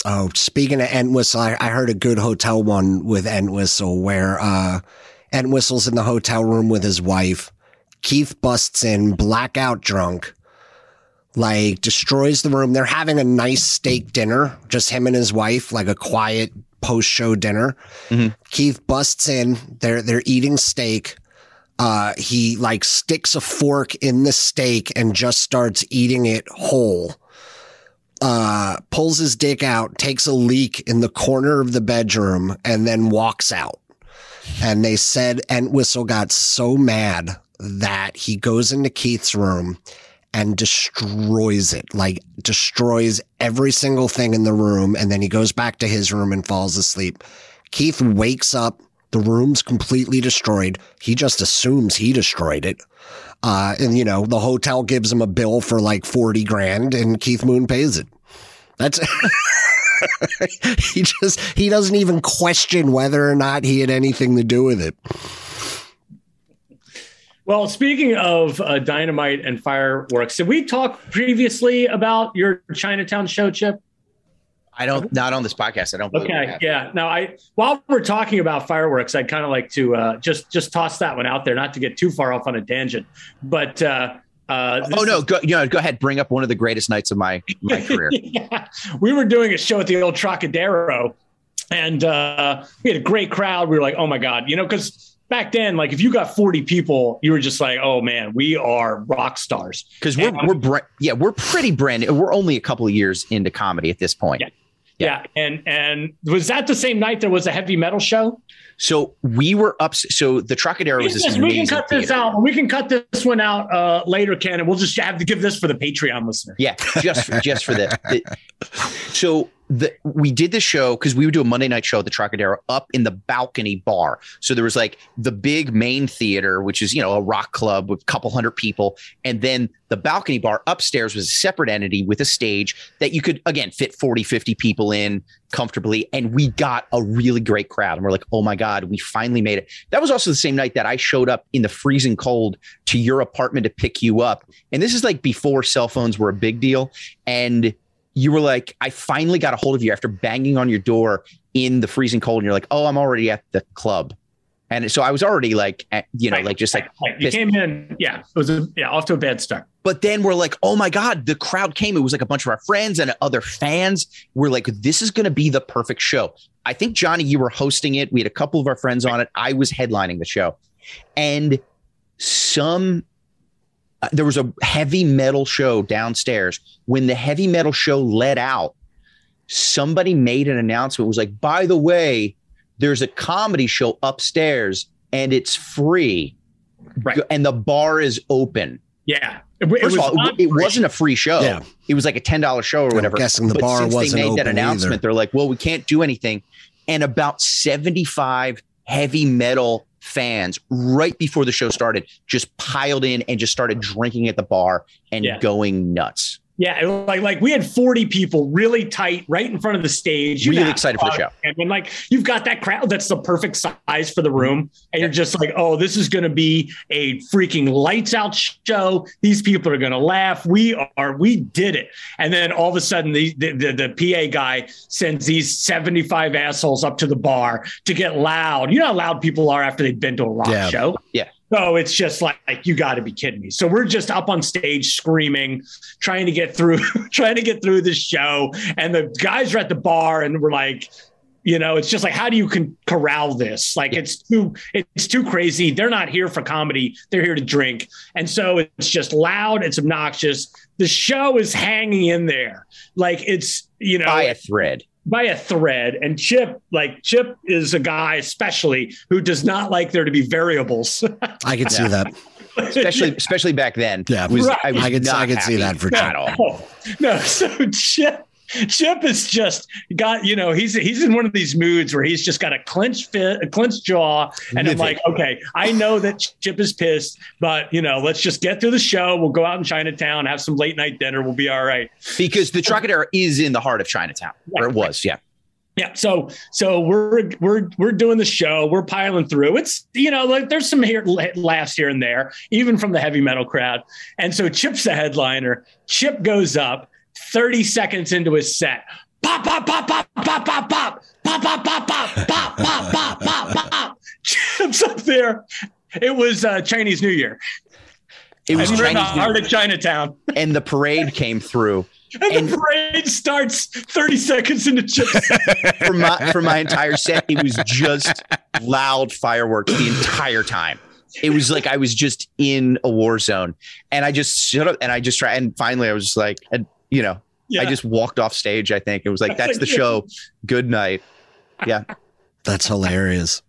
Oh, speaking of Entwistle, I, I heard a good hotel one with Entwistle where uh, Entwistle's in the hotel room with his wife. Keith busts in, blackout drunk, like destroys the room. They're having a nice steak dinner, just him and his wife, like a quiet post show dinner. Mhm. Keith busts in. They're they're eating steak. Uh, he like sticks a fork in the steak and just starts eating it whole uh, pulls his dick out, takes a leak in the corner of the bedroom, and then walks out. And they said Entwistle got so mad that he goes into Keith's room and destroys it, like destroys every single thing in the room. And then he goes back to his room and falls asleep. Keith wakes up. The room's completely destroyed. He just assumes he destroyed it. Uh, and you know, the hotel gives him a bill for like 40 grand and Keith Moon pays it. That's he just he doesn't even question whether or not he had anything to do with it. Well, speaking of uh, dynamite and fireworks, did we talk previously about your Chinatown show, Chip? I don't, not on this podcast. I don't. Okay, yeah. Now, I while we're talking about fireworks, I'd kind of like to uh, just just toss that one out there, not to get too far off on a tangent, but. Uh, uh, oh no! Go, you know, go ahead. Bring up one of the greatest nights of my my career. yeah. We were doing a show at the old Trocadero, and uh, we had a great crowd. We were like, "Oh my god!" You know, because back then, like if you got 40 people, you were just like, oh man, we are rock stars. Because we're we're br- yeah, we're pretty brand new. We're only a couple of years into comedy at this point. Yeah. yeah. yeah. And and was that the same night there was a heavy metal show? So we were up. So the Trocadero was this. We can cut theater. this out. We can cut this one out uh, later, Ken, and we'll just have to give this for the Patreon listener. Yeah, just for, just for the so the, we did the show because we would do a Monday night show at the Trocadero up in the balcony bar. So there was like the big main theater, which is, you know, a rock club with a couple hundred people. And then the balcony bar upstairs was a separate entity with a stage that you could, again, fit 40, 50 people in comfortably. And we got a really great crowd. And we're like, oh my God, we finally made it. That was also the same night that I showed up in the freezing cold to your apartment to pick you up. And this is like before cell phones were a big deal. And you were like, I finally got a hold of you after banging on your door in the freezing cold. And you're like, oh, I'm already at the club. And so I was already like, eh, you know, right, like just like right. you came in, yeah, it was a, yeah, off to a bad start. But then we're like, oh my god, the crowd came. It was like a bunch of our friends and other fans. We're like, this is going to be the perfect show. I think Johnny, you were hosting it. We had a couple of our friends on it. I was headlining the show, and some uh, there was a heavy metal show downstairs. When the heavy metal show let out, somebody made an announcement. It was like, by the way, there's a comedy show upstairs and it's free. Right. And the bar is open. Yeah. It, First it, of all, it wasn't a free show. Yeah. It was like a $10 show or whatever. I'm guessing the but bar since wasn't they made that announcement, either. they're like, well, we can't do anything. And about 75 heavy metal fans right before the show started just piled in and just started drinking at the bar and yeah. going nuts. Yeah, like like we had 40 people really tight right in front of the stage. You really excited for the show. And when like you've got that crowd that's the perfect size for the room. And you're just like, oh, this is gonna be a freaking lights out show. These people are gonna laugh. We are, we did it. And then all of a sudden the the, the, the PA guy sends these 75 assholes up to the bar to get loud. You know how loud people are after they've been to a rock yeah. show? Yeah. So it's just like, like you got to be kidding me. So we're just up on stage screaming, trying to get through, trying to get through the show, and the guys are at the bar, and we're like, you know, it's just like, how do you corral this? Like, it's too, it's too crazy. They're not here for comedy; they're here to drink, and so it's just loud. It's obnoxious. The show is hanging in there, like it's you know, by a thread by a thread. And Chip, like Chip is a guy, especially who does not like there to be variables. I can see that. especially especially back then. Yeah, was, right. I, was I could I could see that for Chip. No, no, so Chip Chip is just got, you know, he's he's in one of these moods where he's just got a clenched fit, a clenched jaw, and I'm like, okay, I know that Chip is pissed, but you know, let's just get through the show. We'll go out in Chinatown, have some late night dinner. We'll be all right. Because the Trocadero is in the heart of Chinatown, or it was, yeah. Yeah, so so we're we're we're doing the show. We're piling through. It's you know like there's some here laughs here and there, even from the heavy metal crowd. And so Chip's the headliner. Chip goes up 30 seconds into his set. Pop, pop, pop, pop, pop, pop, pop, pop, pop, pop, pop, pop, pop, pop, pop, pop. Chips up there. It was uh, Chinese New Year. It was Chinese New heart of Chinatown. And the parade came through. And, and, the parade starts 30 seconds into Chips. for my for my entire set, it was just loud fireworks the entire time. It was like I was just in a war zone. And I just shut up and I just tried and finally I was just like, and you know, yeah. I just walked off stage. I think it was like, that's the show. Good night. Yeah. That's hilarious.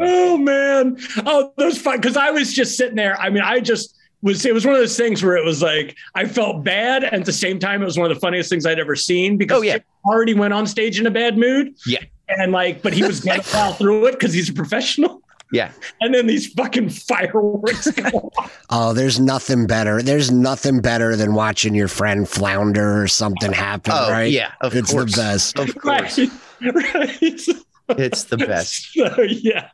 Oh man. Oh, those fun. Cause I was just sitting there. I mean, I just was, it was one of those things where it was like, I felt bad. And at the same time, it was one of the funniest things I'd ever seen because oh, yeah. already went on stage in a bad mood. Yeah. And like, but he was going to plow through it because he's a professional. Yeah. And then these fucking fireworks go off. Oh, there's nothing better. There's nothing better than watching your friend flounder or something happen, Oh, right? yeah. Of it's course. the best. Of course. Right. right. It's the best. So, yeah,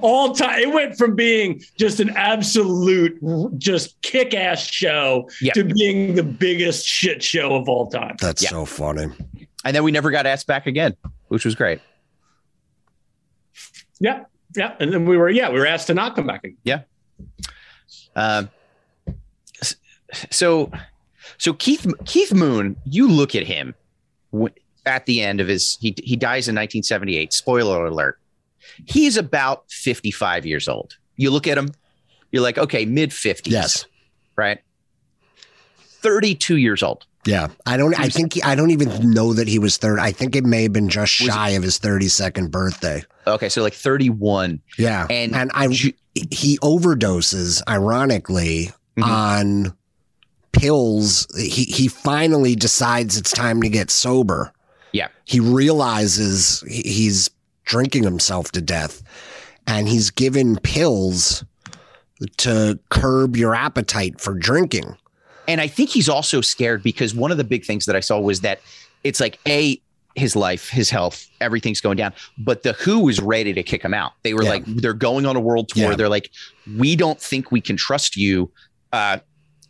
all time. It went from being just an absolute, just kick-ass show Yeah. to being the biggest shit show of all time. That's Yeah. so funny. And then we never got asked back again, which was great. Yeah, yeah. And then we were, yeah, we were asked to not come back. again. Um, s- so, so Keith Keith Moon, you look at him at the end of his he he dies in 1978. Spoiler alert. He's about 55 years old. You look at him, you're like, okay, mid 50s. Yes. right. 32 years old. Yeah. I don't I think he, I don't even know that he was third. I think it may have been just shy of his 32nd birthday. Okay, so like 31. Yeah. And, And I he overdoses ironically Mhm. on pills. He he finally decides it's time to get sober. Yeah. He realizes he's drinking himself to death and he's given pills to curb your appetite for drinking. And I think he's also scared because one of the big things that I saw was that it's like a his life, his health, everything's going down. But the Who was ready to kick him out. They were Yeah. like, they're going on a world tour. Yeah. They're like, we don't think we can trust you. Uh,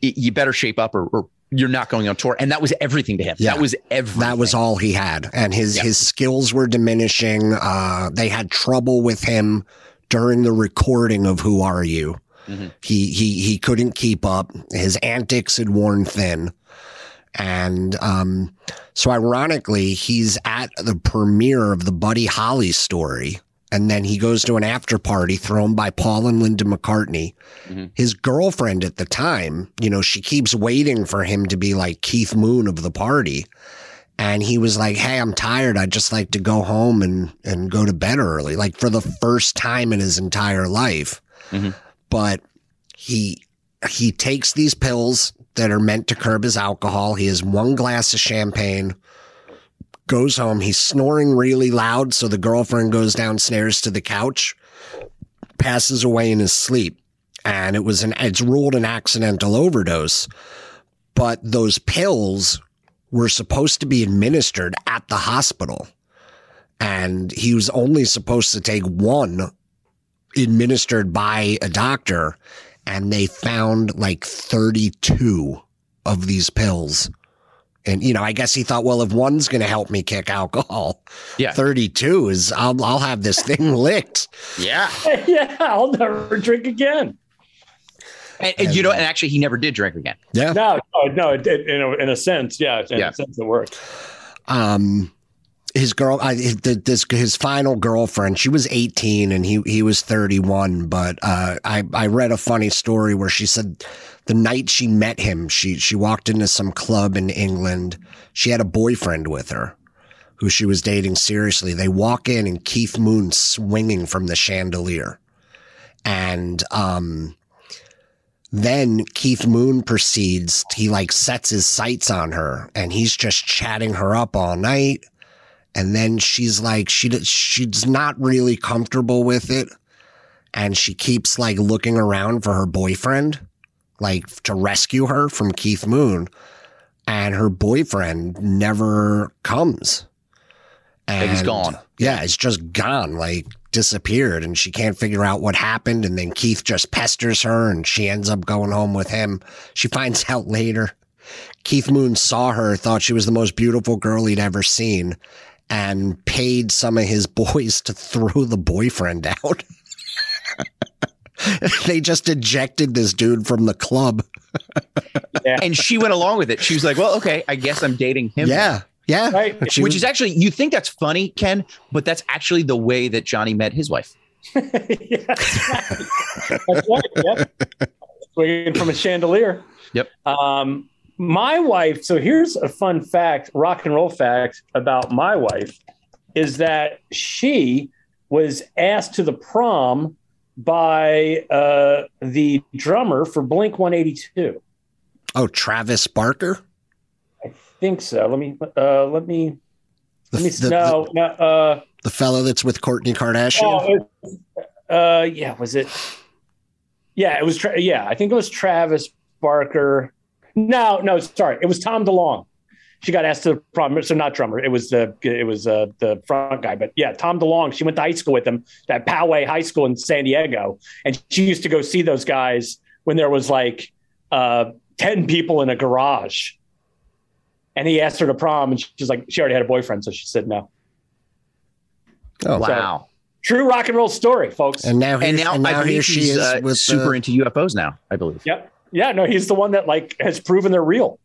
you better shape up, or, or you're not going on tour. And that was everything to him. Yeah. That was everything. That was all he had, and his Yeah. his skills were diminishing. Uh, they had trouble with him during the recording of "Who Are You." Mhm. He he he couldn't keep up. His antics had worn thin, and um, so ironically, he's at the premiere of the Buddy Holly story. And then he goes to an after party thrown by Paul and Linda McCartney. Mhm. His girlfriend at the time, you know, she keeps waiting for him to be like Keith Moon of the party. And he was like, Hey, I'm tired. I'd just like to go home and, and go to bed early, like for the first time in his entire life. Mhm. But he, he takes these pills that are meant to curb his alcohol. He has one glass of champagne, goes home. He's snoring really loud. So the girlfriend goes downstairs to the couch, passes away in his sleep. And it was an, it's ruled an accidental overdose. But those pills were supposed to be administered at the hospital. And he was only supposed to take one administered by a doctor. And they found like 32 of these pills. And, you know, I guess he thought, well, if one's going to help me kick alcohol, Yeah. 32 is, I'll, I'll have this thing licked. yeah. yeah, I'll never drink again. And, and you know, and actually, he never did drink again. Yeah. No, no, no. It, it, in, a, in a sense, yeah, in Yeah. a sense, it worked. um his girl I, his- this his final girlfriend she was 18 and he he was 31 but uh i i read a funny story where she said the night she met him she she walked into some club in england. She had a boyfriend with her who she was dating seriously. They walk in and keith moon swinging from the chandelier. And um then Keith Moon proceeds, he like sets his sights on her and he's just chatting her up all night. And then she's like, she, she's not really comfortable with it. And she keeps like looking around for her boyfriend, like to rescue her from Keith Moon. And her boyfriend never comes. Like he's gone. Yeah, it's just gone, like disappeared, and she can't figure out what happened. And then Keith just pesters her, and she ends up going home with him. She finds out later. Keith Moon saw her, thought she was the most beautiful girl he'd ever seen, and paid some of his boys to throw the boyfriend out. they just ejected this dude from the club. And she went along with it. She was like, well, okay, I guess I'm dating him. Yeah, yeah. Right. Which was- is actually, you think that's funny, Ken, but that's actually the way that Johnny met his wife. yeah, that's right. That's right. Yep. Swinging from a chandelier. Yep. Um, my wife. So here's a fun fact, rock and roll fact about my wife, is that she was asked to the prom by uh, the drummer for Blink 182. oh, Travis Barker. I think so. Let me. Uh, let me. The, Let me. the, no. no. Uh, the, the fellow that's with Kourtney Kardashian. Oh, uh, yeah, was it? Yeah, it was. Yeah, I think it was Travis Barker. No, no, sorry, it was Tom DeLonge. She got asked to the prom, so not drummer. It was the it was uh, the front guy, but yeah, Tom DeLonge. She went to high school with him at Poway High School in San Diego, and she used to go see those guys when there was like uh, ten people in a garage. And he asked her to prom, and she's like, she already had a boyfriend, so she said no. Oh wow! True rock and roll story, folks. And now, and now, and now here she is uh, with super the, into UFOs now. I believe. Yep. Yeah. No, he's the one that like has proven they're real.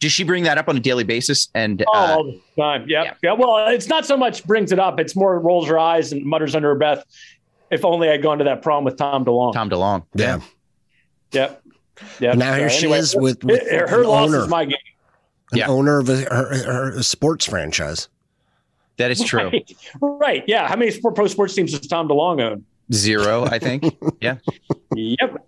Does she bring that up on a daily basis? And uh, oh, all the time. Yep. Yeah. Yeah. Well, it's not so much brings it up; it's more rolls her eyes and mutters under her breath. If only I'd gone to that prom with Tom DeLonge. Tom DeLonge. Yeah. Yep. Yeah. Now here so, she anyway, is with, with her, her loss owner. is my game an yeah. owner of a, her, her sports franchise. That is true. Right. right. Yeah. How many pro sports teams does Tom DeLonge own? Zero, I think. yeah. Yep.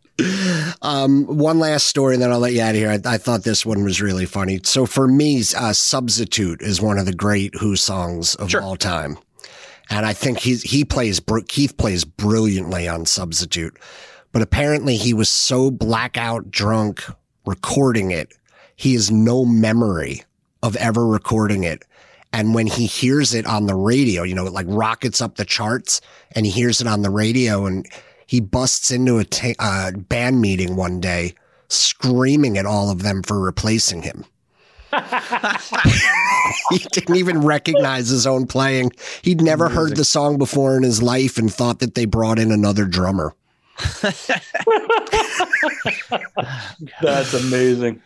Um, one last story, and then I'll let you out of here. I, I thought this one was really funny. So for me, uh, "Substitute" is one of the great Who songs of sure. all time, and I think he he plays Keith plays brilliantly on "Substitute," but apparently he was so blackout drunk recording it he has no memory of ever recording it. And when he hears it on the radio, you know, it like rockets up the charts and he hears it on the radio and he busts into a ta- uh, band meeting one day screaming at all of them for replacing him. he didn't even recognize his own playing. He'd never heard the song before in his life and thought that they brought in another drummer. That's amazing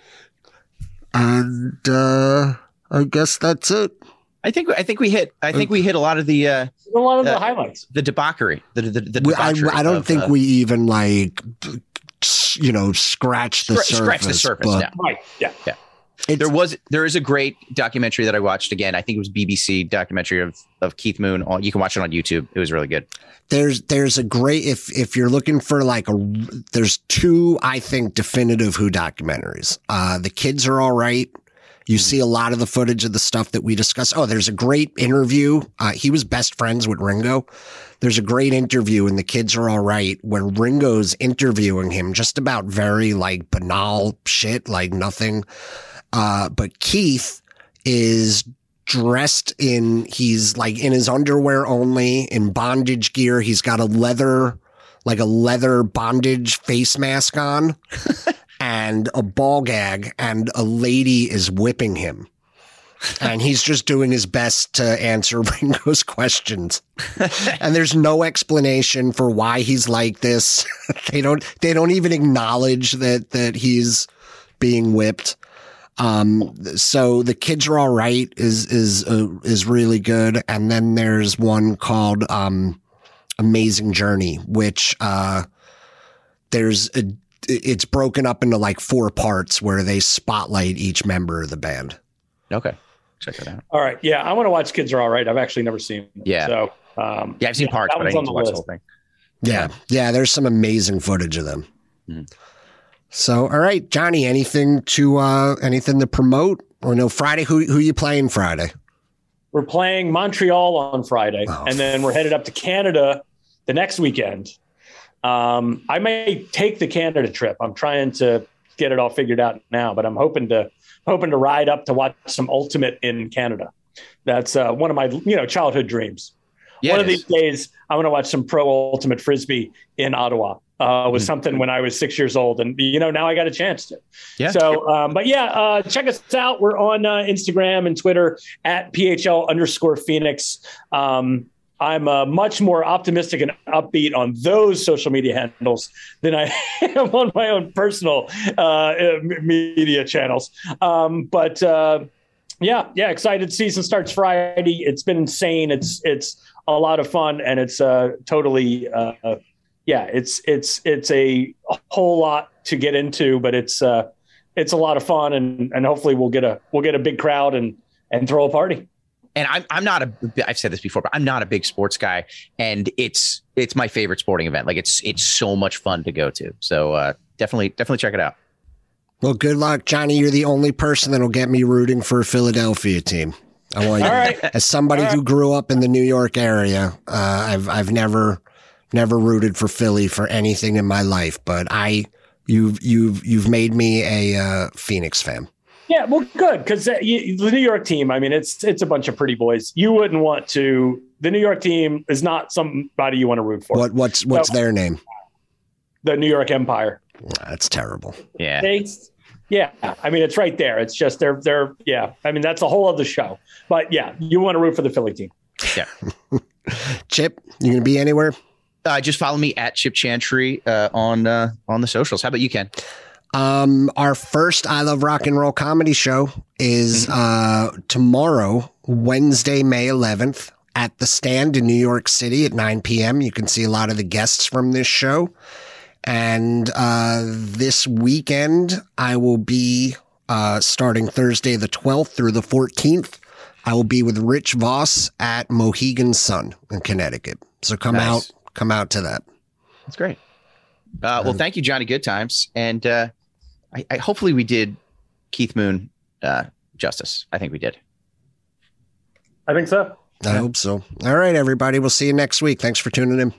and uh, I guess that's it. I think I think we hit I think we hit a lot of the uh, a lot of the, the highlights, the debauchery, the the, the debauchery I, I, don't of, think uh, we even like you know scratch the surface. Scratch the surface. But, yeah. Right. Yeah. Yeah. It's, there was there is a great documentary that I watched again. I think it was BBC documentary of of Keith Moon. You can watch it on YouTube. It was really good. There's there's a great if if you're looking for like a there's two I think definitive Who documentaries. Uh, the kids are all right. You see a lot of the footage of the stuff that we discussed. Oh, there's a great interview. Uh, he was best friends with Ringo. There's a great interview and the kids are all right where Ringo's interviewing him just about very like banal shit, like nothing uh, but Keith is dressed in, he's like in his underwear only, in bondage gear. He's got a leather, like a leather bondage face mask on and a ball gag, and a lady is whipping him. and he's just doing his best to answer Ringo's questions. and there's no explanation for why he's like this. they don't they don't even acknowledge that that he's being whipped. Um, so the kids are all right is is uh, is really good, and then there's one called um, Amazing Journey, which uh, there's a it's broken up into like four parts where they spotlight each member of the band. Okay, check it out. All right, yeah, I want to watch Kids Are All Right. I've actually never seen. Them, yeah, so um, yeah, I've seen yeah, parts, but I need to watch list. the whole thing. Yeah, yeah, there's some amazing footage of them. Mm. So, all right, Johnny, anything to uh anything to promote or no Friday? Who who you playing Friday? We're playing Montreal on Friday, oh. and then we're headed up to Canada the next weekend. Um, I may take the Canada trip. I'm trying to get it all figured out now, but I'm hoping to hoping to ride up to watch some Ultimate in Canada. That's uh, one of my you know childhood dreams. Yeah, one of these days, I want to watch some pro ultimate frisbee in Ottawa uh, was mm-hmm. something when I was six years old, and you know now I got a chance to. Yeah. So, um, but yeah, uh, check us out. We're on uh, Instagram and Twitter at PHL underscore Phoenix. Um, I'm uh, much more optimistic and upbeat on those social media handles than I am on my own personal uh, media channels. Um, but uh, yeah, yeah, excited. Season starts Friday. It's been insane. It's it's a lot of fun, and it's uh, totally yeah, it's it's it's a, a whole lot to get into, but it's uh, it's a lot of fun, and and hopefully we'll get a we'll get a big crowd and and throw a party. And I'm I'm not a I've said this before, but I'm not a big sports guy, and it's it's my favorite sporting event. Like it's it's so much fun to go to. So uh, definitely definitely check it out. Well, good luck, Johnny. You're the only person that'll get me rooting for a Philadelphia team. I want you, right. as somebody right. who grew up in the New York area. Uh, I've I've never Never rooted for Philly for anything in my life, but I you've you've you've made me a uh, Phoenix fan. Yeah, well, good because uh, the New York team. I mean, it's it's a bunch of pretty boys. You wouldn't want to. The New York team is not somebody you want to root for. What what's what's so, their name? The New York Empire. That's terrible. Yeah. They, yeah, I mean it's right there. It's just they're they're yeah. I mean that's a whole other show. But yeah, you want to root for the Philly team. Yeah. Chip, you gonna be anywhere? Uh, just follow me at Chip Chantry uh, on uh, on the socials. How about you, Ken? Um, our first I Love Rock and Roll comedy show is mm-hmm. uh, tomorrow, Wednesday, May 11th, at the stand in New York City at 9 p.m. You can see a lot of the guests from this show. And uh, this weekend, I will be uh, starting Thursday the 12th through the 14th. I will be with Rich Voss at Mohegan Sun in Connecticut. So come nice. out, come out to that. That's great. Uh, well, thank you, Johnny Good Times, and uh, I, I, hopefully we did Keith Moon uh, justice. I think we did. I think so. I hope so. All right, everybody. We'll see you next week. Thanks for tuning in.